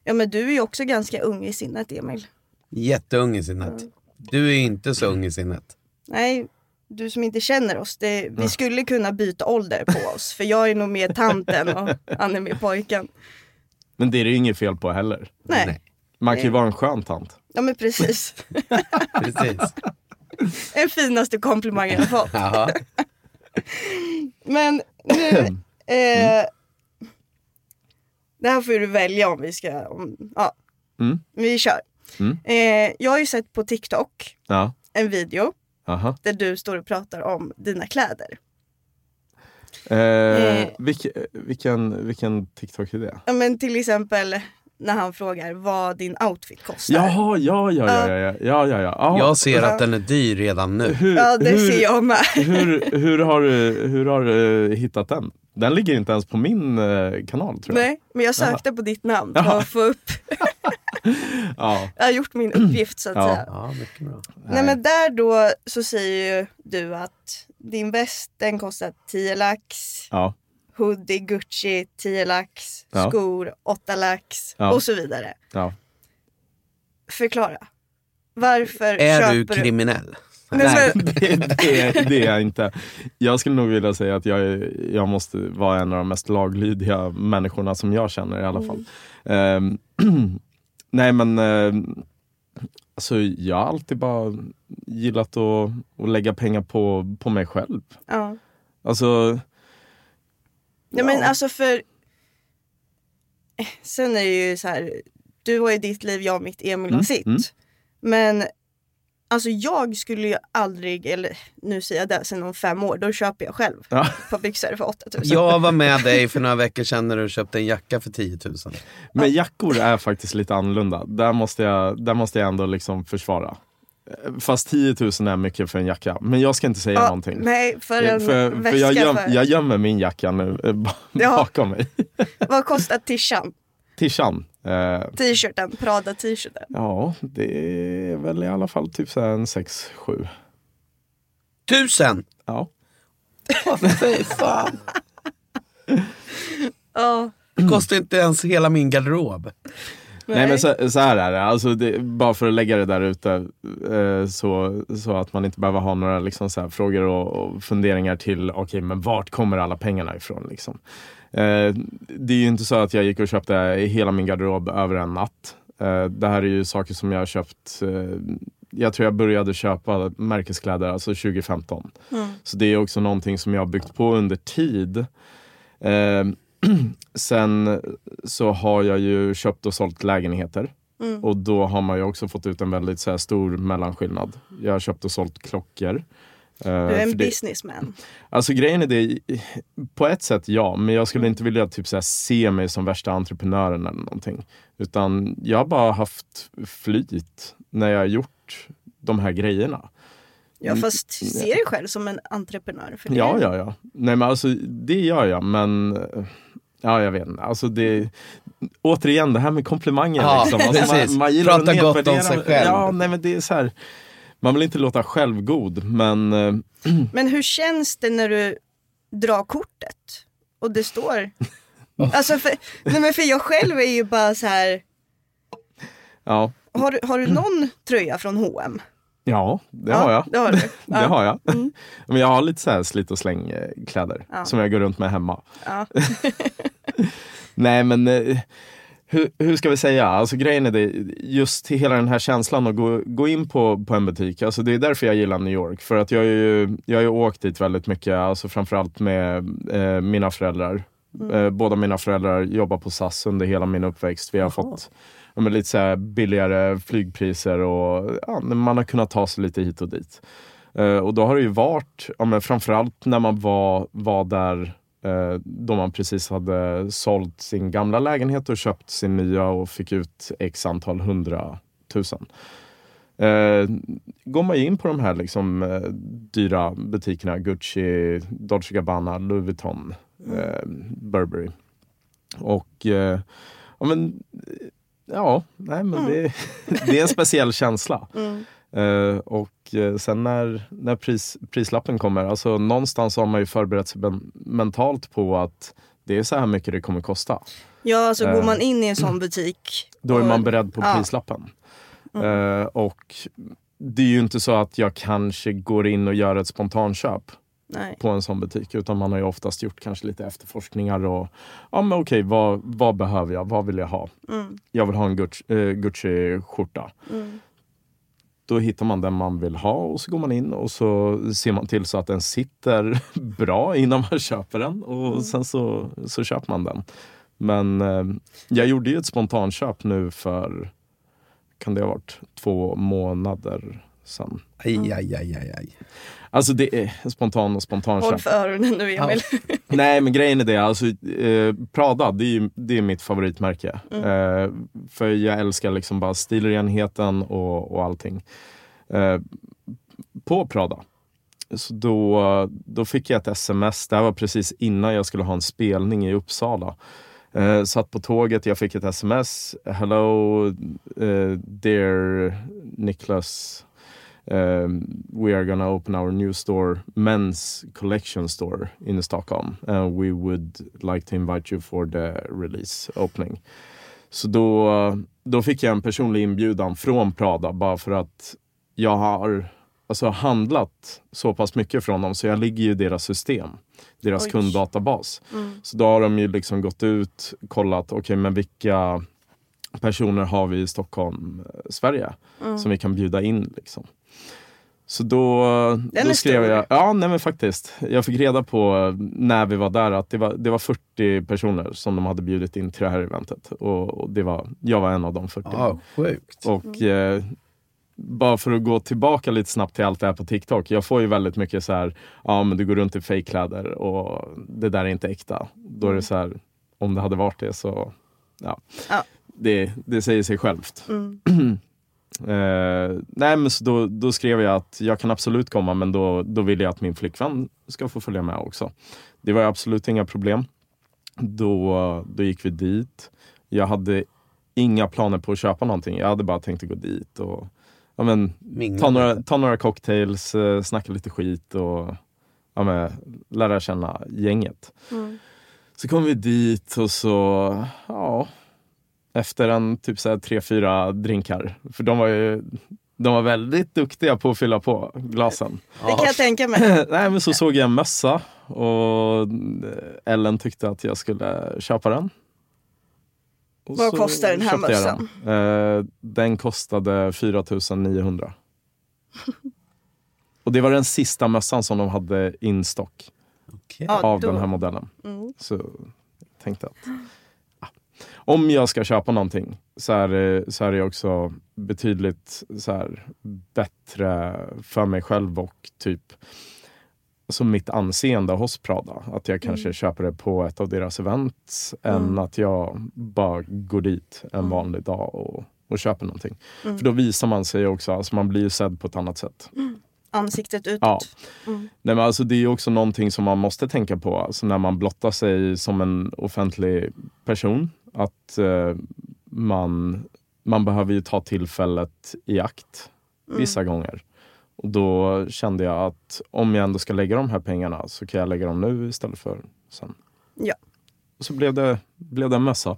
Ja men du är ju också ganska ung i sinnet Emil. Jätteung i sinnet. Du är inte så ung i sinnet. Nej, du som inte känner oss, det, vi skulle kunna byta ålder på oss. För jag är nog mer tanten och han är mer pojken. Men det är det ju inget fel på heller. Nej. Man kan ju vara en skön tant. ja men precis. Precis. Den finaste komplimangen jag fått. Jaha. Men nu, eh, det här får du välja om vi ska, om, ja, Mm. vi kör. Mm. Eh, jag har ju sett på TikTok Ja. en video Aha. där du står och pratar om dina kläder. Eh, Eh. vilk, vilken, vilken TikTok är det? Ja, men till exempel när han frågar vad din outfit kostar. Jaha, ja, ja, ja. ja, ja, ja, ja, ja. Jag ser att den är dyr redan nu. Hur, ja, det hur, ser jag med. hur, hur har du hur har, uh, hittat den? Den ligger inte ens på min eh, kanal tror jag. Nej, men jag sökte Aha. på ditt namn för att få upp. ja. Jag har gjort min uppgift så att ja. säga. Ja, mycket bra. Nej. Nej, men där då så säger ju du att din väst den kostar 10 lax. Ja hoodie Gucci 10 lax, Ja. skor 8 lax Ja. och så vidare. ja. Förklara. Varför Är du köper kriminell? Nej, det, det, är- det är jag inte. Jag skulle nog vilja säga att jag, är, jag måste vara en av de mest laglydiga människorna som jag känner i alla fall. Ehm, nej men, ehm, alltså jag har alltid bara gillat att, att lägga pengar på, på mig själv. Ja. Alltså, Nej men alltså för Sen är det ju så här Du har ju ditt liv, jag har mitt, Emil har Mm, sitt. mm. Men Alltså jag skulle ju aldrig, eller nu säger jag det, sen om fem år, då köper jag själv ja. par byxor för 8000. Jag var med dig för några veckor sedan när du köpte en jacka för 10 000. Men jackor är faktiskt lite annorlunda. Där måste jag, där måste jag ändå liksom försvara. Fast 10 000 är mycket för en jacka. Men jag ska inte säga Ja, någonting. Nej, för Eh, en för, väska för jag, göm, för... jag gömmer min jacka nu Ja. bakom mig. Vad kostar tishan? Tishan. Eh, T-shirten, Prada t-shirten. ja, det är väl i alla fall typ så här en 6-7. Tusen! Ja. Fy fan. Ja. Det kostar inte ens hela min garderob. Nej, men så, så här är det, alltså det, bara för att lägga det där ute eh, så, så att man inte behöver ha några liksom, så här, frågor och, och funderingar till okej, men vart kommer alla pengarna ifrån? Liksom? Eh, det är ju inte så att jag gick och köpte hela min garderob över en natt. Eh, det här är ju saker som jag har köpt eh, jag tror jag började köpa märkeskläder alltså 2015. Mm. Så det är också någonting som jag har byggt på under tid. Eh, sen så har jag ju köpt och sålt lägenheter. Mm. Och då har man ju också fått ut en väldigt så här, stor mellanskillnad. Jag har köpt och sålt klockor. Eh, Du är en det- businessman. Alltså grejen är det, på ett sätt ja, men jag skulle inte vilja typ så här, se mig som värsta entreprenören eller någonting. Utan jag har bara haft flyt när jag har gjort de här grejerna. Ja, fast ser dig själv som en entreprenör? För det. Ja, ja, ja. Nej, men alltså, det gör jag, men eh, Ja, jag vet. Alltså det, återigen, det här med komplimanger. Ja, liksom. alltså man, man gillar Prata att gott om sig själv. Ja, nej, men det är så här, man vill inte låta självgod, men eh, Men hur känns det när du drar kortet och det står... Alltså för, nej men för jag själv är ju bara så här. ja, Har, har du någon tröja från H&M? Ja det ja, har jag. Det har. Det Ja. har jag. Men jag har lite så här slit och släng kläder Ja. som jag går runt med hemma. Nej men eh, hur, hur ska vi säga? Alltså grejen är det, just till hela den här känslan att gå, gå in på, på en butik. Alltså det är därför jag gillar New York. För att jag, ju, jag har ju åkt dit väldigt mycket, alltså framförallt med eh, mina föräldrar. Eh, båda mina föräldrar jobbar på SAS under hela min uppväxt. Vi har fått ja, men lite så här billigare flygpriser och ja, man har kunnat ta sig lite hit och dit. Eh, och då har det ju varit, ja, men framförallt när man var, var där eh, då man precis hade sålt sin gamla lägenhet och köpt sin nya och fick ut x antal hundratusen. Eh, går man ju in på de här liksom, eh, dyra butikerna, Gucci, Dolce Gabbana, Louis Vuitton, eh, Burberry. Och eh, ja, men, ja, nej, men det, det är en speciell känsla. Mm. Eh, och eh, sen när, när pris, prislappen kommer, alltså någonstans har man ju förberett sig men, mentalt på att det är så här mycket det kommer kosta. Ja, alltså går Eh. man in i en sån butik. Då är man beredd på ja. prislappen. Eh, och det är ju inte så att jag kanske går in och gör ett spontanköp Nej. på en sån butik. Utan man har ju oftast gjort kanske lite efterforskningar och ja men okej, vad, vad behöver jag? Vad vill jag ha? Mm. Jag vill ha en Gucci, eh, Gucci-skjorta. Mm. Då hittar man den man vill ha och så går man in och så ser man till så att den sitter bra innan man köper den och sen så, så köper man den. Men eh, jag gjorde ju ett spontanköp nu för, kan det ha varit, två månader sedan. Aj, aj, aj, aj, aj. Alltså det är spontan och Håll spontanköp. för öronen nu Emil. Nej men grejen är det, alltså, eh, Prada det är, ju, det är mitt favoritmärke. Eh, för jag älskar liksom bara stilrenheten och, och allting. Eh, på Prada. Så då, då fick jag ett sms, det här var precis innan jag skulle ha en spelning i Uppsala. Eh, satt på tåget, jag fick ett sms. Hello eh, dear Niklas. Um, we are gonna open our new store, men's collection store in Stockholm. And we would like to invite you for the release opening. Så då, då fick jag en personlig inbjudan från Prada bara för att jag har alltså, handlat så pass mycket från dem så jag ligger ju i deras system. Deras Oj. kunddatabas. Mm. Så då har de ju liksom gått ut, kollat, okej men vilka personer har vi i Stockholm, eh, Sverige, Mm. som vi kan bjuda in. Liksom. Så då, Den då skrev stor. jag, ja nej men faktiskt. Jag fick reda på när vi var där att det var, det var 40 personer som de hade bjudit in till det här eventet. Och, och det var, jag var en av de 40. Ja, sjukt. Och eh, bara för att gå tillbaka lite snabbt till allt det här på TikTok. Jag får ju väldigt mycket så här, ja men du går runt i fejkkläder och det där är inte äkta. Då är det så här, om det hade varit det så, ja. Ja. Det, det säger sig självt. Mm. Eh, nej men så då, då skrev jag att jag kan absolut komma men då, då vill jag att min flickvän ska få följa med också. Det var absolut inga problem. Då, då gick vi dit. Jag hade inga planer på att köpa någonting. Jag hade bara tänkt att gå dit och ja, men, ta, några, ta några cocktails, eh, snacka lite skit och ja, men, lära känna gänget. Mm. Så kom vi dit och så, ja, efter en typ så här tre, fyra drinkar. För de var ju de var väldigt duktiga på att fylla på glasen. Det kan jag tänka mig. Nej, men så såg jag en mössa och Ellen tyckte att jag skulle köpa den. Och Vad kostar den här mössan? Den. Eh, den kostade 4 900. Och det var den sista mössan som de hade in stock Okej. Ja, av då- den här modellen. Mm. Så jag tänkte att ja. Om jag ska köpa någonting så är så är det också betydligt så här, bättre för mig själv och typ alltså mitt anseende hos Prada. Att jag kanske köper det på ett av deras events än Mm. att jag bara går dit en Mm. vanlig dag och, och köper någonting. För då visar man sig också, alltså man blir ju sedd på ett annat sätt. Ansiktet utåt. Ja. Mm. Nej, men alltså, det är också någonting som man måste tänka på alltså, när man blottar sig som en offentlig person. Att eh, man, man behöver ju ta tillfället i akt vissa gånger. Och då kände jag att om jag ändå ska lägga de här pengarna så kan jag lägga dem nu istället för sen. Ja. Och så blev det, blev det en mössa.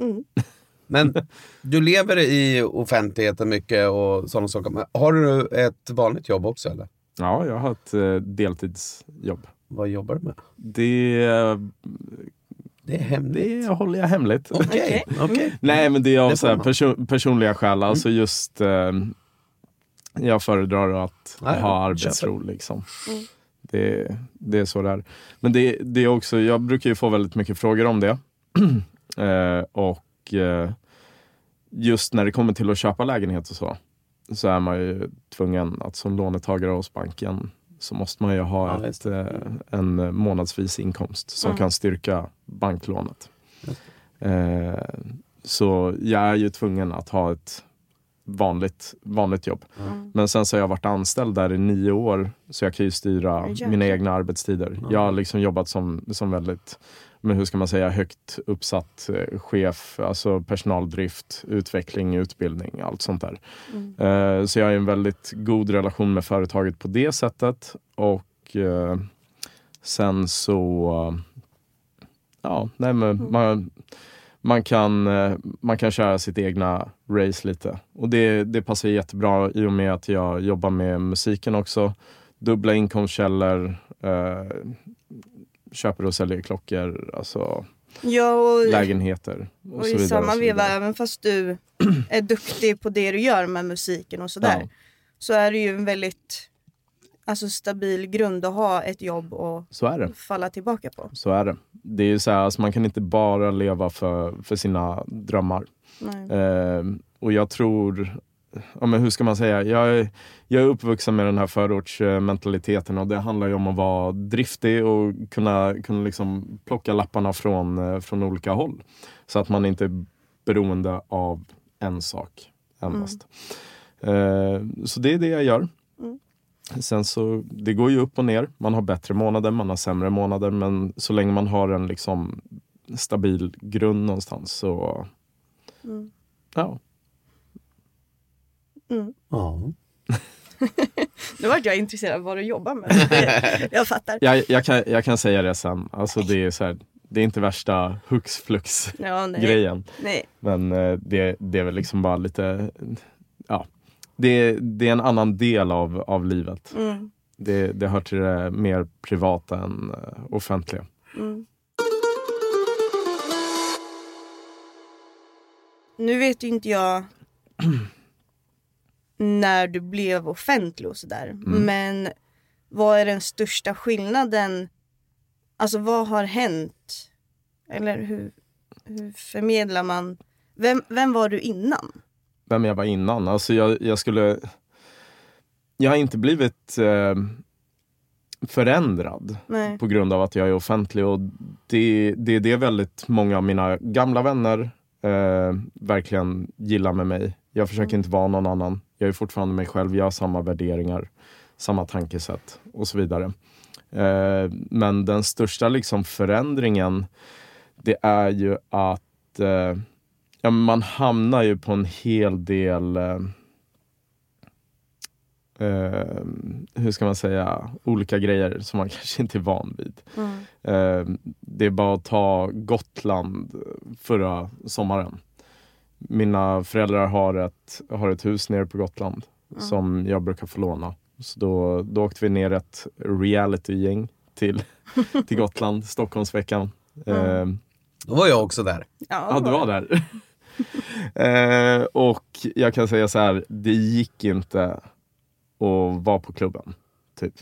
Mm. Men du lever i offentligheten mycket och sådana saker. Men har du ett vanligt jobb också eller? Ja, jag har ett eh, deltidsjobb. Vad jobbar du med? Det, Det är hemligt. det håller jag hemligt. Okej, okej. Nej, men det är av Det så här får man. perso- personliga skäl. Alltså just, eh, jag föredrar att ja, ha arbetsro. Liksom. Det, det är så det är. Men det, det är också, jag brukar ju få väldigt mycket frågor om det. eh, och eh, just när det kommer till att köpa lägenhet och så, så är man ju tvungen att som lånetagare hos banken så måste man ju ha Ja, ett, eh, en månadsvis inkomst som Mm. kan styrka banklånet. Eh, så jag är ju tvungen att ha ett vanligt, vanligt jobb. Mm. Men sen så har jag varit anställd där i nio år så jag kan ju styra mina egna arbetstider. Jag har liksom jobbat som, som väldigt, men hur ska man säga, högt uppsatt eh, chef, alltså personaldrift, utveckling, utbildning, allt sånt där. Mm. Eh, så jag har en väldigt god relation med företaget på det sättet. Och eh, sen så, ja, nej men man, man, kan, man kan köra sitt egna race lite. Och det, det passar jättebra i och med att jag jobbar med musiken också. Dubbla inkomstkällor, köper och säljer klockor, alltså Ja, och, lägenheter och, och så i vidare. och samma veva, även fast du är duktig på det du gör med musiken och sådär, Ja. så är det ju en väldigt alltså, stabil grund att ha ett jobb och falla tillbaka på. Så är det. Det är ju så här, alltså man kan inte bara leva för, för sina drömmar. Eh, och jag tror, ja, men hur ska man säga, jag är, jag är uppvuxen med den här förortsmentaliteten och det handlar ju om att vara driftig och kunna, kunna liksom plocka lapparna från, eh, från olika håll. Så att man inte är beroende av en sak endast. Eh, så det är det jag gör. Mm. Sen så, det går ju upp och ner. Man har bättre månader, man har sämre månader. Men så länge man har en liksom stabil grund någonstans så, Mm. ja. Ja. Nu vart jag intresserad av vad du jobbar med. Jag fattar. Jag, jag, kan, jag kan säga det sen. Alltså det, är så här, det är inte värsta hux flux Ja, nej. grejen. nej. Men eh, det, det är väl liksom bara lite, ja. Det, det är en annan del av, av livet. Mm. Det, det hör till det mer privata än eh, offentliga. Mm. Nu vet ju inte jag när du blev offentlig och sådär. Men vad är den största skillnaden? Alltså vad har hänt? Eller hur, hur förmedlar man? Vem, vem var du innan? vem jag var innan. Alltså jag, jag skulle... Jag har inte blivit eh, förändrad Nej. på grund av att jag är offentlig. Och det, det är det väldigt många av mina gamla vänner eh, verkligen gillar med mig. Jag försöker inte vara någon annan. Jag är fortfarande mig själv. Jag har samma värderingar, samma tankesätt och så vidare. Eh, men den största liksom förändringen det är ju att eh, ja, man hamnar ju på en hel del eh, hur ska man säga, olika grejer som man kanske inte är van vid. Mm. Eh, det är bara att ta Gotland förra sommaren. Mina föräldrar har ett, har ett hus nere på Gotland som jag brukar få låna. Så då, då åkte vi ner ett reality-gäng till, till Gotland, Stockholmsveckan. Eh, Då var jag också där. Ja, du var där. eh, och jag kan säga så här, det gick inte att vara på klubben. Typ.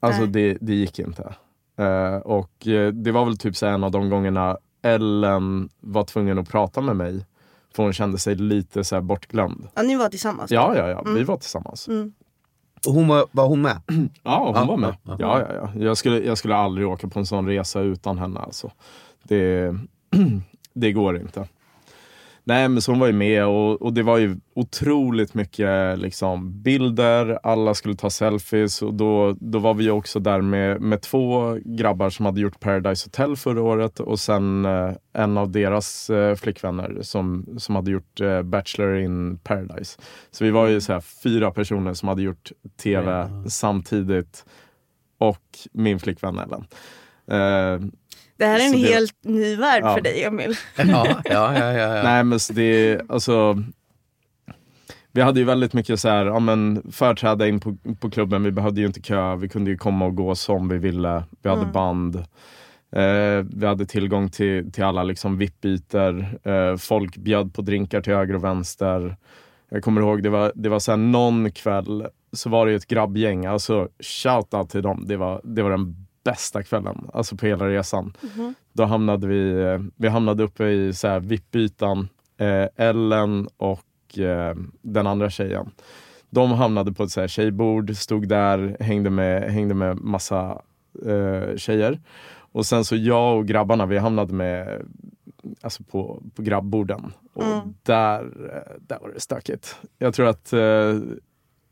Alltså det, det gick inte. Eh, och det var väl typ så en av de gångerna Ellen var tvungen att prata med mig. För hon kände sig lite så här bortglömd. Ja, ni var tillsammans? Ja, ja, ja. Vi var tillsammans. Mm. Och hon var, var hon med? Ja, hon Ja, var med. ja, Ja, ja, ja. Jag, skulle, jag skulle aldrig åka på en sån resa utan henne. Alltså. Det, det går inte. Nej men så hon var ju med och, och det var ju otroligt mycket liksom, bilder, alla skulle ta selfies och då, då var vi också där med, med två grabbar som hade gjort Paradise Hotel förra året och sen eh, en av deras eh, flickvänner som, som hade gjort eh, Bachelor in Paradise. Så vi var ju så här, fyra personer som hade gjort tv Ja. samtidigt och min flickvän Ellen. Det här är en Så det- helt ny värld Ja. för dig Emil. Ja, ja, ja. ja, ja. Nej men så det, alltså. Vi hade ju väldigt mycket så här, ja men förträda in på, på klubben, vi behövde ju inte kö, vi kunde ju komma och gå som vi ville. Vi hade Mm. band. Eh, vi hade tillgång till, till alla liksom VIP-ytor. Eh, folk bjöd på drinkar till höger och vänster. Jag kommer ihåg, det var, det var så här någon kväll så var det ju ett grabbgäng, alltså shout-out till dem. Det var, det var den bästa kvällen, alltså på hela resan. Mhm. Då hamnade vi, vi hamnade uppe i så här VIP-ytan. Eh, Ellen och eh, den andra tjejen. De hamnade på ett så här tjejbord, stod där, hängde med, hängde med massa eh, tjejer. Och sen så jag och grabbarna, vi hamnade med alltså på, på grabborden. Och Mm. där, eh, där var det stökigt. Jag tror att eh,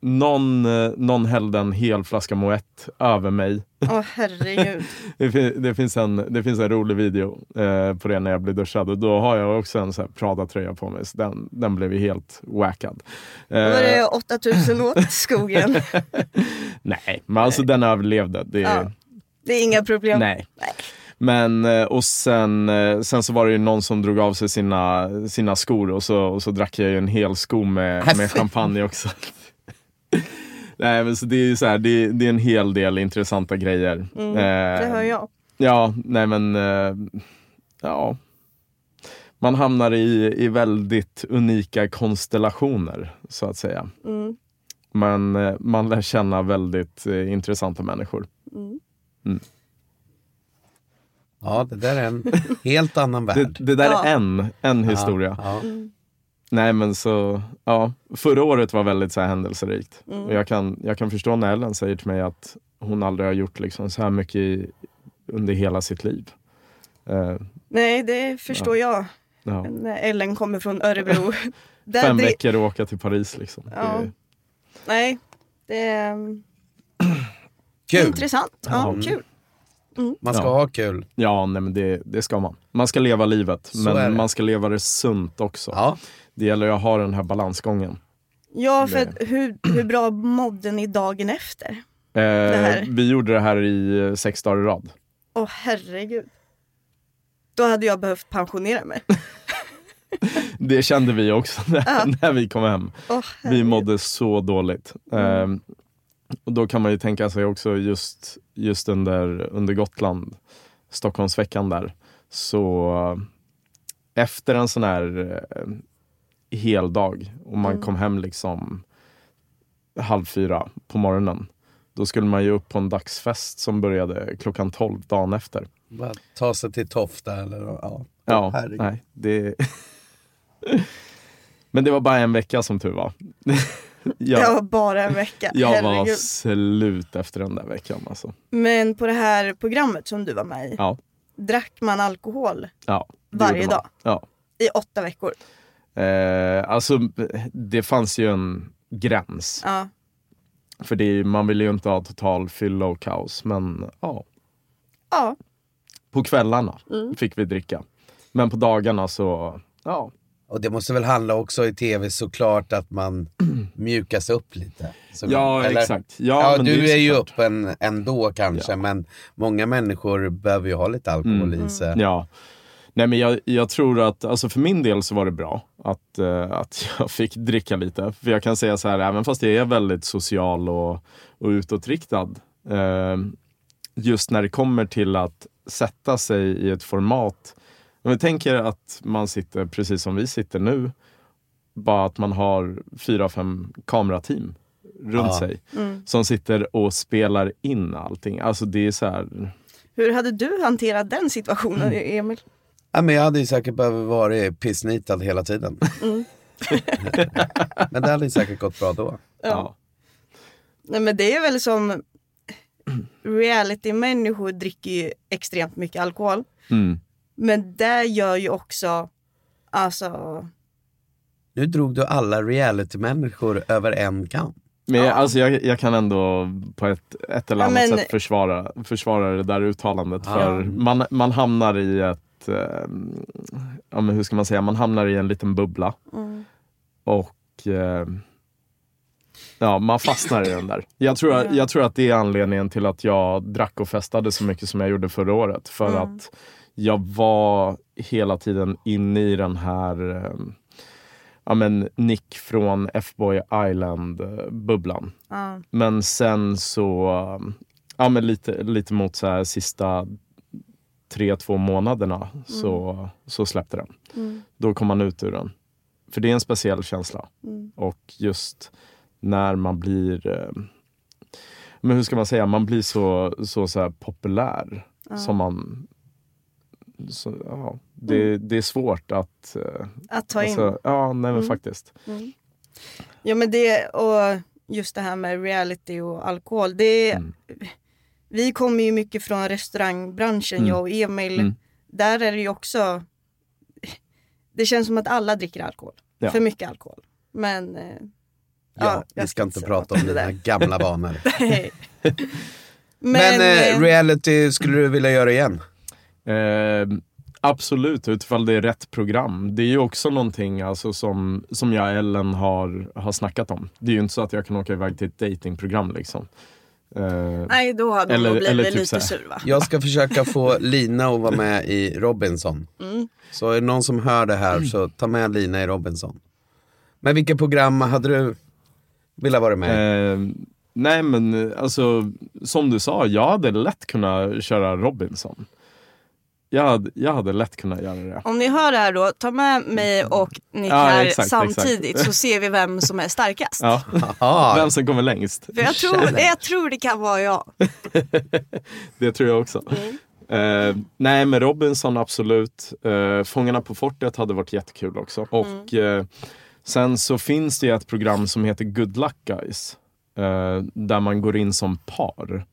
någon, eh, någon hällde en hel flaska Moët över mig Åh herregud. det, fin- det, finns en, det finns en rolig video eh, på det när jag blir duschad och då har jag också en Prada-tröja på mig. Så den, den blev ju helt wackad. Då var Eh, det 8000 åt skogen. nej, men alltså den överlevde. Det, Ja. Det är inga problem. Nej. Nej. Men eh, och sen, eh, sen så var det ju någon som drog av sig sina, sina skor och så, och så drack jag ju en hel sko med, med Häftigt. champagne också. Nej men så det är ju så här, det, det är en hel del intressanta grejer. Mm, Eh, Det hör jag. Ja, nej men eh, ja. Man hamnar i, i väldigt unika konstellationer så att säga. Mm. Men eh, man lär känna väldigt eh, intressanta människor. Mm. ja, det där är en helt annan Det, värld. det där Ja. är en, en historia. Ja, ja. Nej men så, ja. Förra året var väldigt så här händelserikt. Mm. Och jag kan, jag kan förstå när Ellen säger till mig att hon aldrig har gjort liksom så här mycket i, under hela sitt liv. Eh, Nej, det förstår jag. ja. När Ellen kommer från Örebro. Där Fem det- veckor och åka till Paris liksom. Ja. Det, Nej, det är um, Kul! intressant. Ja, Mm. kul. Man ska Ja. ha kul. Ja, nej, men det, det ska man. Man ska leva livet, Så men man ska leva det sunt också. Ja. Det gäller att ha den här balansgången. Ja, för Det- hur, hur bra mådde ni dagen efter? Eh, vi gjorde det här i eh, sex dagar i rad. Åh herregud. Då hade jag behövt pensionera mig. Det kände vi också när, Ja. när vi kom hem. Åh, Vi mådde så dåligt. Mm. Eh, och då kan man ju tänka sig också just, just under, under Gotland, Stockholmsveckan där, så eh, efter en sån här eh, hel dag och man Mm. kom hem liksom halv fyra på morgonen. Då skulle man ju upp på en dagsfest som började klockan 12 dagen efter. Bara ta sig till Tofta eller ja. Ja, herregud. nej, det... Men det var bara en vecka som tur var. Jag jag, var bara en vecka. jag var herregud. slut efter den där veckan. Alltså. Men på det här programmet som du var med i, Ja, drack man alkohol ja, det varje dag Ja. i åtta veckor? Eh, alltså, det fanns ju en gräns. Ja. För det, är- man vill ju inte ha total fylla och kaos. Men ja, ja. på kvällarna Mm. fick vi dricka. Men på dagarna så, ja. Och det måste väl handla också i tv såklart att man mjukas upp lite. Ja, Eller- exakt. Ja, Ja, men du det är ju öppen ändå kanske, Ja. men många människor behöver ju ha lite alkohol Mm. i sig. Ja. Nej men jag, jag tror att, alltså för min del så var det bra att, eh, att jag fick dricka lite. För jag kan säga så här, även fast jag är väldigt social och, och utåtriktad. Eh, just när det kommer till att sätta sig i ett format. Om vi tänker att man sitter precis som vi sitter nu. Bara att man har fyra, fem kamerateam runt Ja. sig. Mm. Som sitter och spelar in allting. Alltså det är så här, Hur hade du hanterat den situationen, Emil? Ja, men jag hade ju säkert behövt vara pissnitad hela tiden. Mm. men det hade ju säkert gått bra då. ja. Nej, men det är väl som reality-människor dricker ju extremt mycket alkohol. Mm. Men det gör ju också alltså, Nu drog du alla reality-människor över en kam. Men Ja. alltså jag, jag kan ändå på ett, ett eller Ja, annat men- sätt försvara, försvara det där uttalandet. Ja. För man, man hamnar i ett, eh, ja men hur ska man säga, man hamnar i en liten bubbla. Mm. Och eh, ja, man fastnar i den där. Jag tror, Ja. jag tror att det är anledningen till att jag drack och festade så mycket som jag gjorde förra året. För Mm. att jag var hela tiden inne i den här eh, ja, men Nick från F-Boy Island-bubblan. Ja. Men sen så, um, ja men lite, lite mot så här sista tre, två månaderna så, så släppte den. Mm. Då kom man ut ur den. För det är en speciell känsla. Mm. Och just när man blir, eh, men hur ska man säga, man blir så, så, så populär. Ja. Som man, så, ja, det, det är svårt att... eh, Att ta in. alltså, ja, nej men Mm. faktiskt. Mm. Ja men det och just det här med reality och alkohol. Det, Mm. Vi kommer ju mycket från restaurangbranschen, Mm. jag och Emil. Mm. Där är det ju också, det känns som att alla dricker alkohol. Ja. För mycket alkohol. Men eh, Ja, Ja, vi ska ska inte prata om dina där. gamla vanor. Men, Men, eh, eh, reality skulle du vilja göra igen? Eh, absolut, utifall det är rätt program. Det är ju också någonting alltså, som, som jag och Ellen har, har snackat om. Det är ju inte så att jag kan åka iväg till ett datingprogram liksom. Eh, nej då hade hon eller- nog blivit typ lite sur va? Jag ska försöka få Lina att vara med i Robinson. Mm. Så är det någon som hör det här så ta med Lina i Robinson. Men vilket program hade du velat vara med i? eh, nej men eh, alltså, som du sa, jag hade lätt kunnat köra Robinson. Jag hade, jag hade lätt kunnat göra det. Om ni hör det här då, ta med mig och Nick Ja, här exakt, samtidigt exakt. så ser vi vem som är starkast. Ja. Vem som kommer längst. För jag tror, jag tror det kan vara jag. Det tror jag också. Eh, nej men Robinson absolut. Eh, Fångarna på fortet hade varit jättekul också. Och eh, sen så finns det ju ett program som heter Good Luck Guys. Eh, där man går in som par.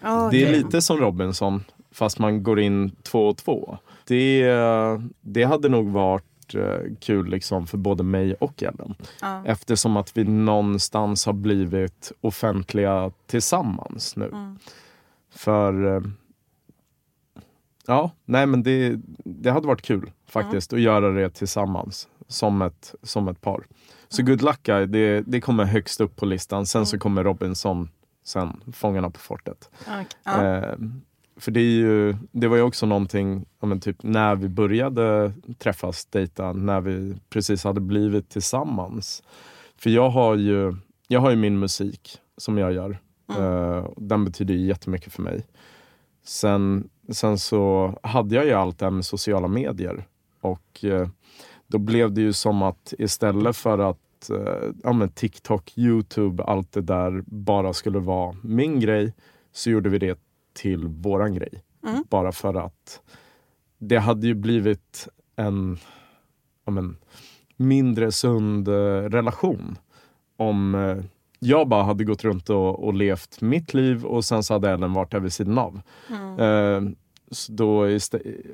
Ja, Det är lite som Robinson fast man går in två och två. Det, eh, det hade nog varit eh, kul liksom för både mig och Ellen. Ja. Eftersom att vi någonstans har blivit offentliga tillsammans nu. Mm. För eh, ja, nej men det, det hade varit kul faktiskt att göra det tillsammans som ett, som ett par. Så Good Luck Guy, det, det kommer högst upp på listan. Sen så kommer Robinson, sen Fångarna på fortet. Okej. Ja. Eh, för det, är ju, det var ju också någonting, men typ när vi började träffas, dejta, när vi precis hade blivit tillsammans. För jag har ju, jag har ju min musik som jag gör. Eh, den betyder ju jättemycket för mig. Sen, sen så hade jag ju allt det här med sociala medier. Och eh, då blev det ju som att istället för att eh, ja, men TikTok, Youtube, allt det där bara skulle vara min grej så gjorde vi det till våran grej. Mm. Bara för att det hade ju blivit en ja, men, mindre sund eh, relation om eh, jag bara hade gått runt och, och levt mitt liv och sen så hade Ellen varit där vid sidan av. Mm. Så då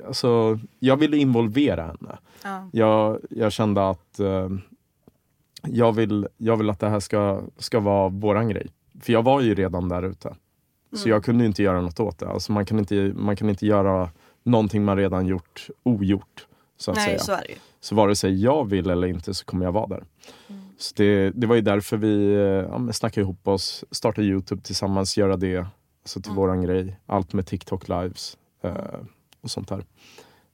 alltså, jag ville involvera henne. Ja. Jag, jag kände att eh, jag, vill, jag vill att det här ska, ska vara våran grej. För jag var ju redan där ute. Så jag kunde inte göra något åt det. Alltså man, kan inte, man kan inte göra någonting man redan gjort ogjort. Så att Nej, säga. så är det ju. Så vare sig jag vill eller inte så kommer jag vara där. Så det, det var ju därför vi eh, ja, snackade ihop oss, startade Youtube tillsammans, göra det alltså till våran grej. Allt med TikTok lives eh, och sånt där.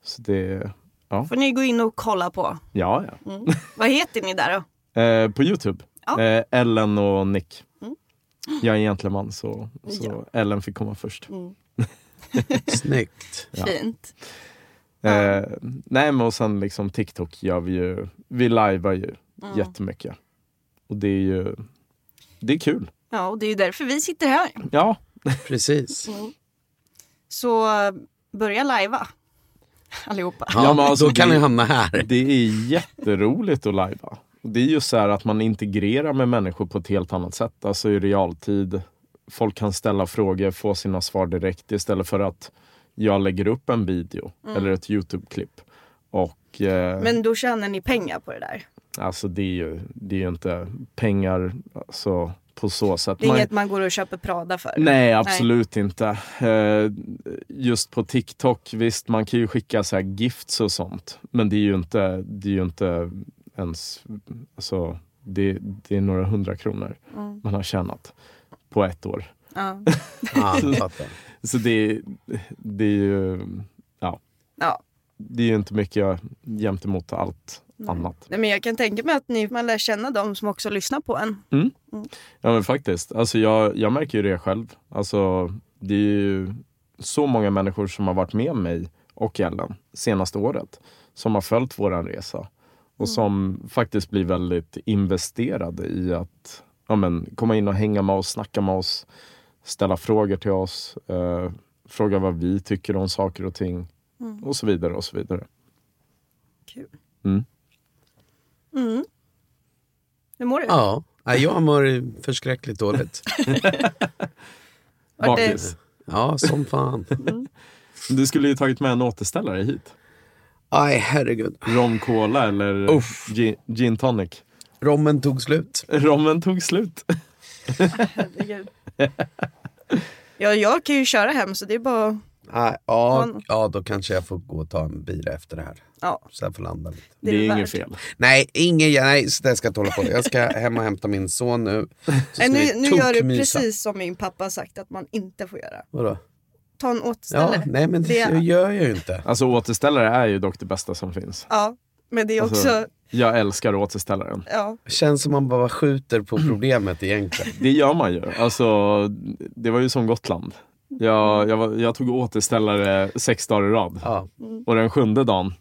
Så det, får ni gå in och kolla på. ja ja. Mm. Vad heter ni där då? Eh, på Youtube. Ja. Eh, Ellen och Nick. Mm. Jag är en gentleman så, så Ja. Ellen fick komma först. Mm. Snyggt. Ja. Fint. Eh, nej men och sen liksom TikTok gör vi ju, vi lajvar ju Mm. jättemycket. Och det är ju, det är kul. Ja, och det är ju därför vi sitter här. Ja, Precis. Så eh, börja lajva. Allihopa. Ja, Ja, men alltså då kan det- ni hamna här. det är jätteroligt att lajva. Det är ju så här att man integrerar med människor på ett helt annat sätt, alltså i realtid. Folk kan ställa frågor, få sina svar direkt istället för att jag lägger upp en video eller ett Youtube-klipp. Och, eh, Men då tjänar ni pengar på det där. Alltså det är ju, det är ju inte pengar alltså, på så sätt. Det är Man- inget man går och köper Prada för. Nej, absolut inte. Eh, Just på TikTok, visst man kan ju skicka så här gifts och sånt. Men det är ju inte, det är ju inte ens, alltså, det, det är några hundra kronor Mm. man har tjänat på ett år. Ja. Fattar. Så det, det är ju, ja, Ja. det är ju inte mycket jämt emot allt annat. Nej, men jag kan tänka mig att ni, man lär känna dem som också lyssnar på en. Ja men faktiskt. Alltså jag, jag märker ju det själv. Alltså, det är ju så många människor som har varit med mig och Ellen senaste året. Som har följt våran resa. Och som faktiskt blir väldigt investerade i att ja, men, komma in och hänga med oss, snacka med oss. Ställa frågor till oss. Eh, fråga vad vi tycker om saker och ting. Och så vidare och så vidare. Kul. Mm. Mm. Hur mår du? Ja, Nej, jag mår förskräckligt dåligt. Bakis. Ja, som fan. Du skulle ju tagit med en återställare hit. Aj, herregud. Rom cola eller Uff. gin, gin tonic. Rommen tog slut. Rommen tog slut. Herregud. Ja, jag kan ju köra hem så det är bara Nej, ja, Man- ja, då kanske jag får gå och ta en bira efter det här. ja, Så jag får landa lite. Det, Det är är värt. inget fel. Nej, ingen, nej, så det ska jag inte hålla på. Jag ska hem och hämta min son nu. Nej, nu, nu gör du precis som min pappa har sagt att man inte får göra. Vadå? Ta en Ja, återställare. nej men det, Det- gör jag ju inte. Alltså återställare är ju dock det bästa som finns. Ja, men det är också... Alltså- Jag älskar återställaren. ja. Känns som man bara skjuter på problemet egentligen. Det gör man ju. Alltså, det var ju som Gotland. Jag, jag, var, jag tog återställare sex dagar i rad. Ja, Och den sjunde dagen,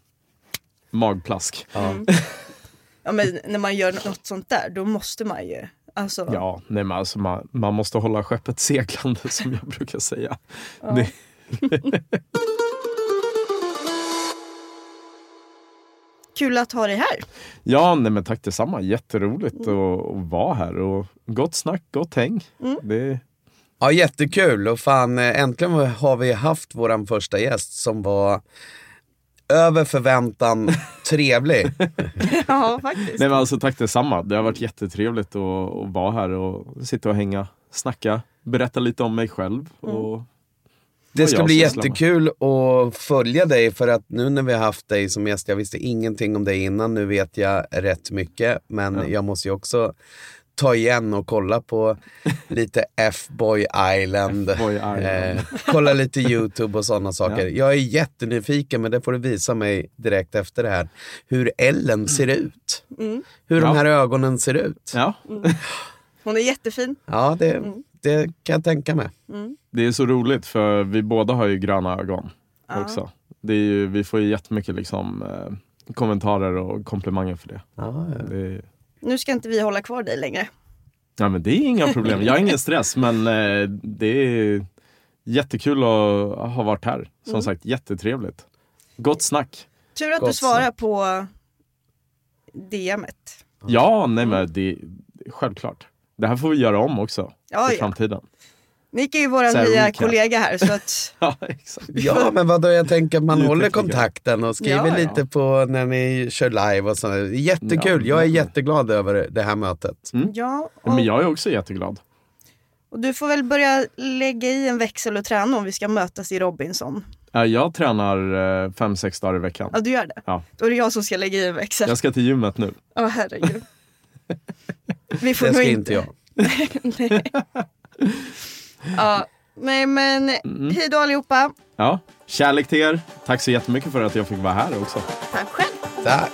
magplask. ja. ja, men när man gör något sånt där då måste man ju... Alltså, Ja, nej men alltså man, man måste hålla skeppet seglande som jag brukar säga. Det, Kul att ha dig här. ja, nej men tack detsamma. Jätteroligt att, att vara här och gott snack, gott häng. Det, ja, jättekul. Och fan, eh, äntligen har vi haft våran första gäst som var över förväntan trevlig. Ja, faktiskt. Nej men alltså tack detsamma. Det har varit jättetrevligt att, att vara här och sitta och hänga, snacka, berätta lite om mig själv. Och Det vad ska bli jättekul att följa dig för att nu när vi har haft dig som gäst, jag visste ingenting om dig innan, nu vet jag rätt mycket. Men Ja. jag måste ju också ta igen och kolla på lite F-boy Island. F-Boy Island. Eh, kolla lite YouTube och sådana saker. Jag är jättenyfiken, men det får du visa mig direkt efter det här. Hur Ellen ser ut. Mm. Hur Ja. de här ögonen ser ut. Ja, Hon är jättefin. Ja, det, det kan jag tänka mig. det är så roligt för vi båda har ju gröna ögon Ja. också. Det är ju, vi får ju jättemycket liksom, eh, kommentarer och komplimanger för det. Ja, ja. det är, Nu ska inte vi hålla kvar dig längre. ja, men det är inga problem. Jag har ingen stress men eh, det är jättekul att ha varit här. Som sagt, jättetrevligt. Gott snack. Tur att Gott du svarar på DMet. Ja, nej men det, självklart. Det här får vi göra om också Ja, i ja. framtiden. Nick är ju vår nya recap. kollega här så att Ja. Ja, men vadå, jag tänker att man håller kontakten och skriver Ja, ja. lite på när ni kör live och sånt. Jättekul, Ja, jag är jätteglad över det här mötet. Mm. ja. Ja, Men Och, jag är också jätteglad. och du får väl börja lägga i en växel och träna om vi ska mötas i Robinson. Ja, Jag tränar eh, fem, sex dagar i veckan. Ja, du gör det? Ja. Då är det jag som ska lägga i en växel. Jag ska till gymmet nu. Ja, herregud. Vi får Det ska inte jag. Nej. Ja, nej men Mm. hej då allihopa. Ja, kärlek till er. Tack så jättemycket för att jag fick vara här också. Tack själv. Tack.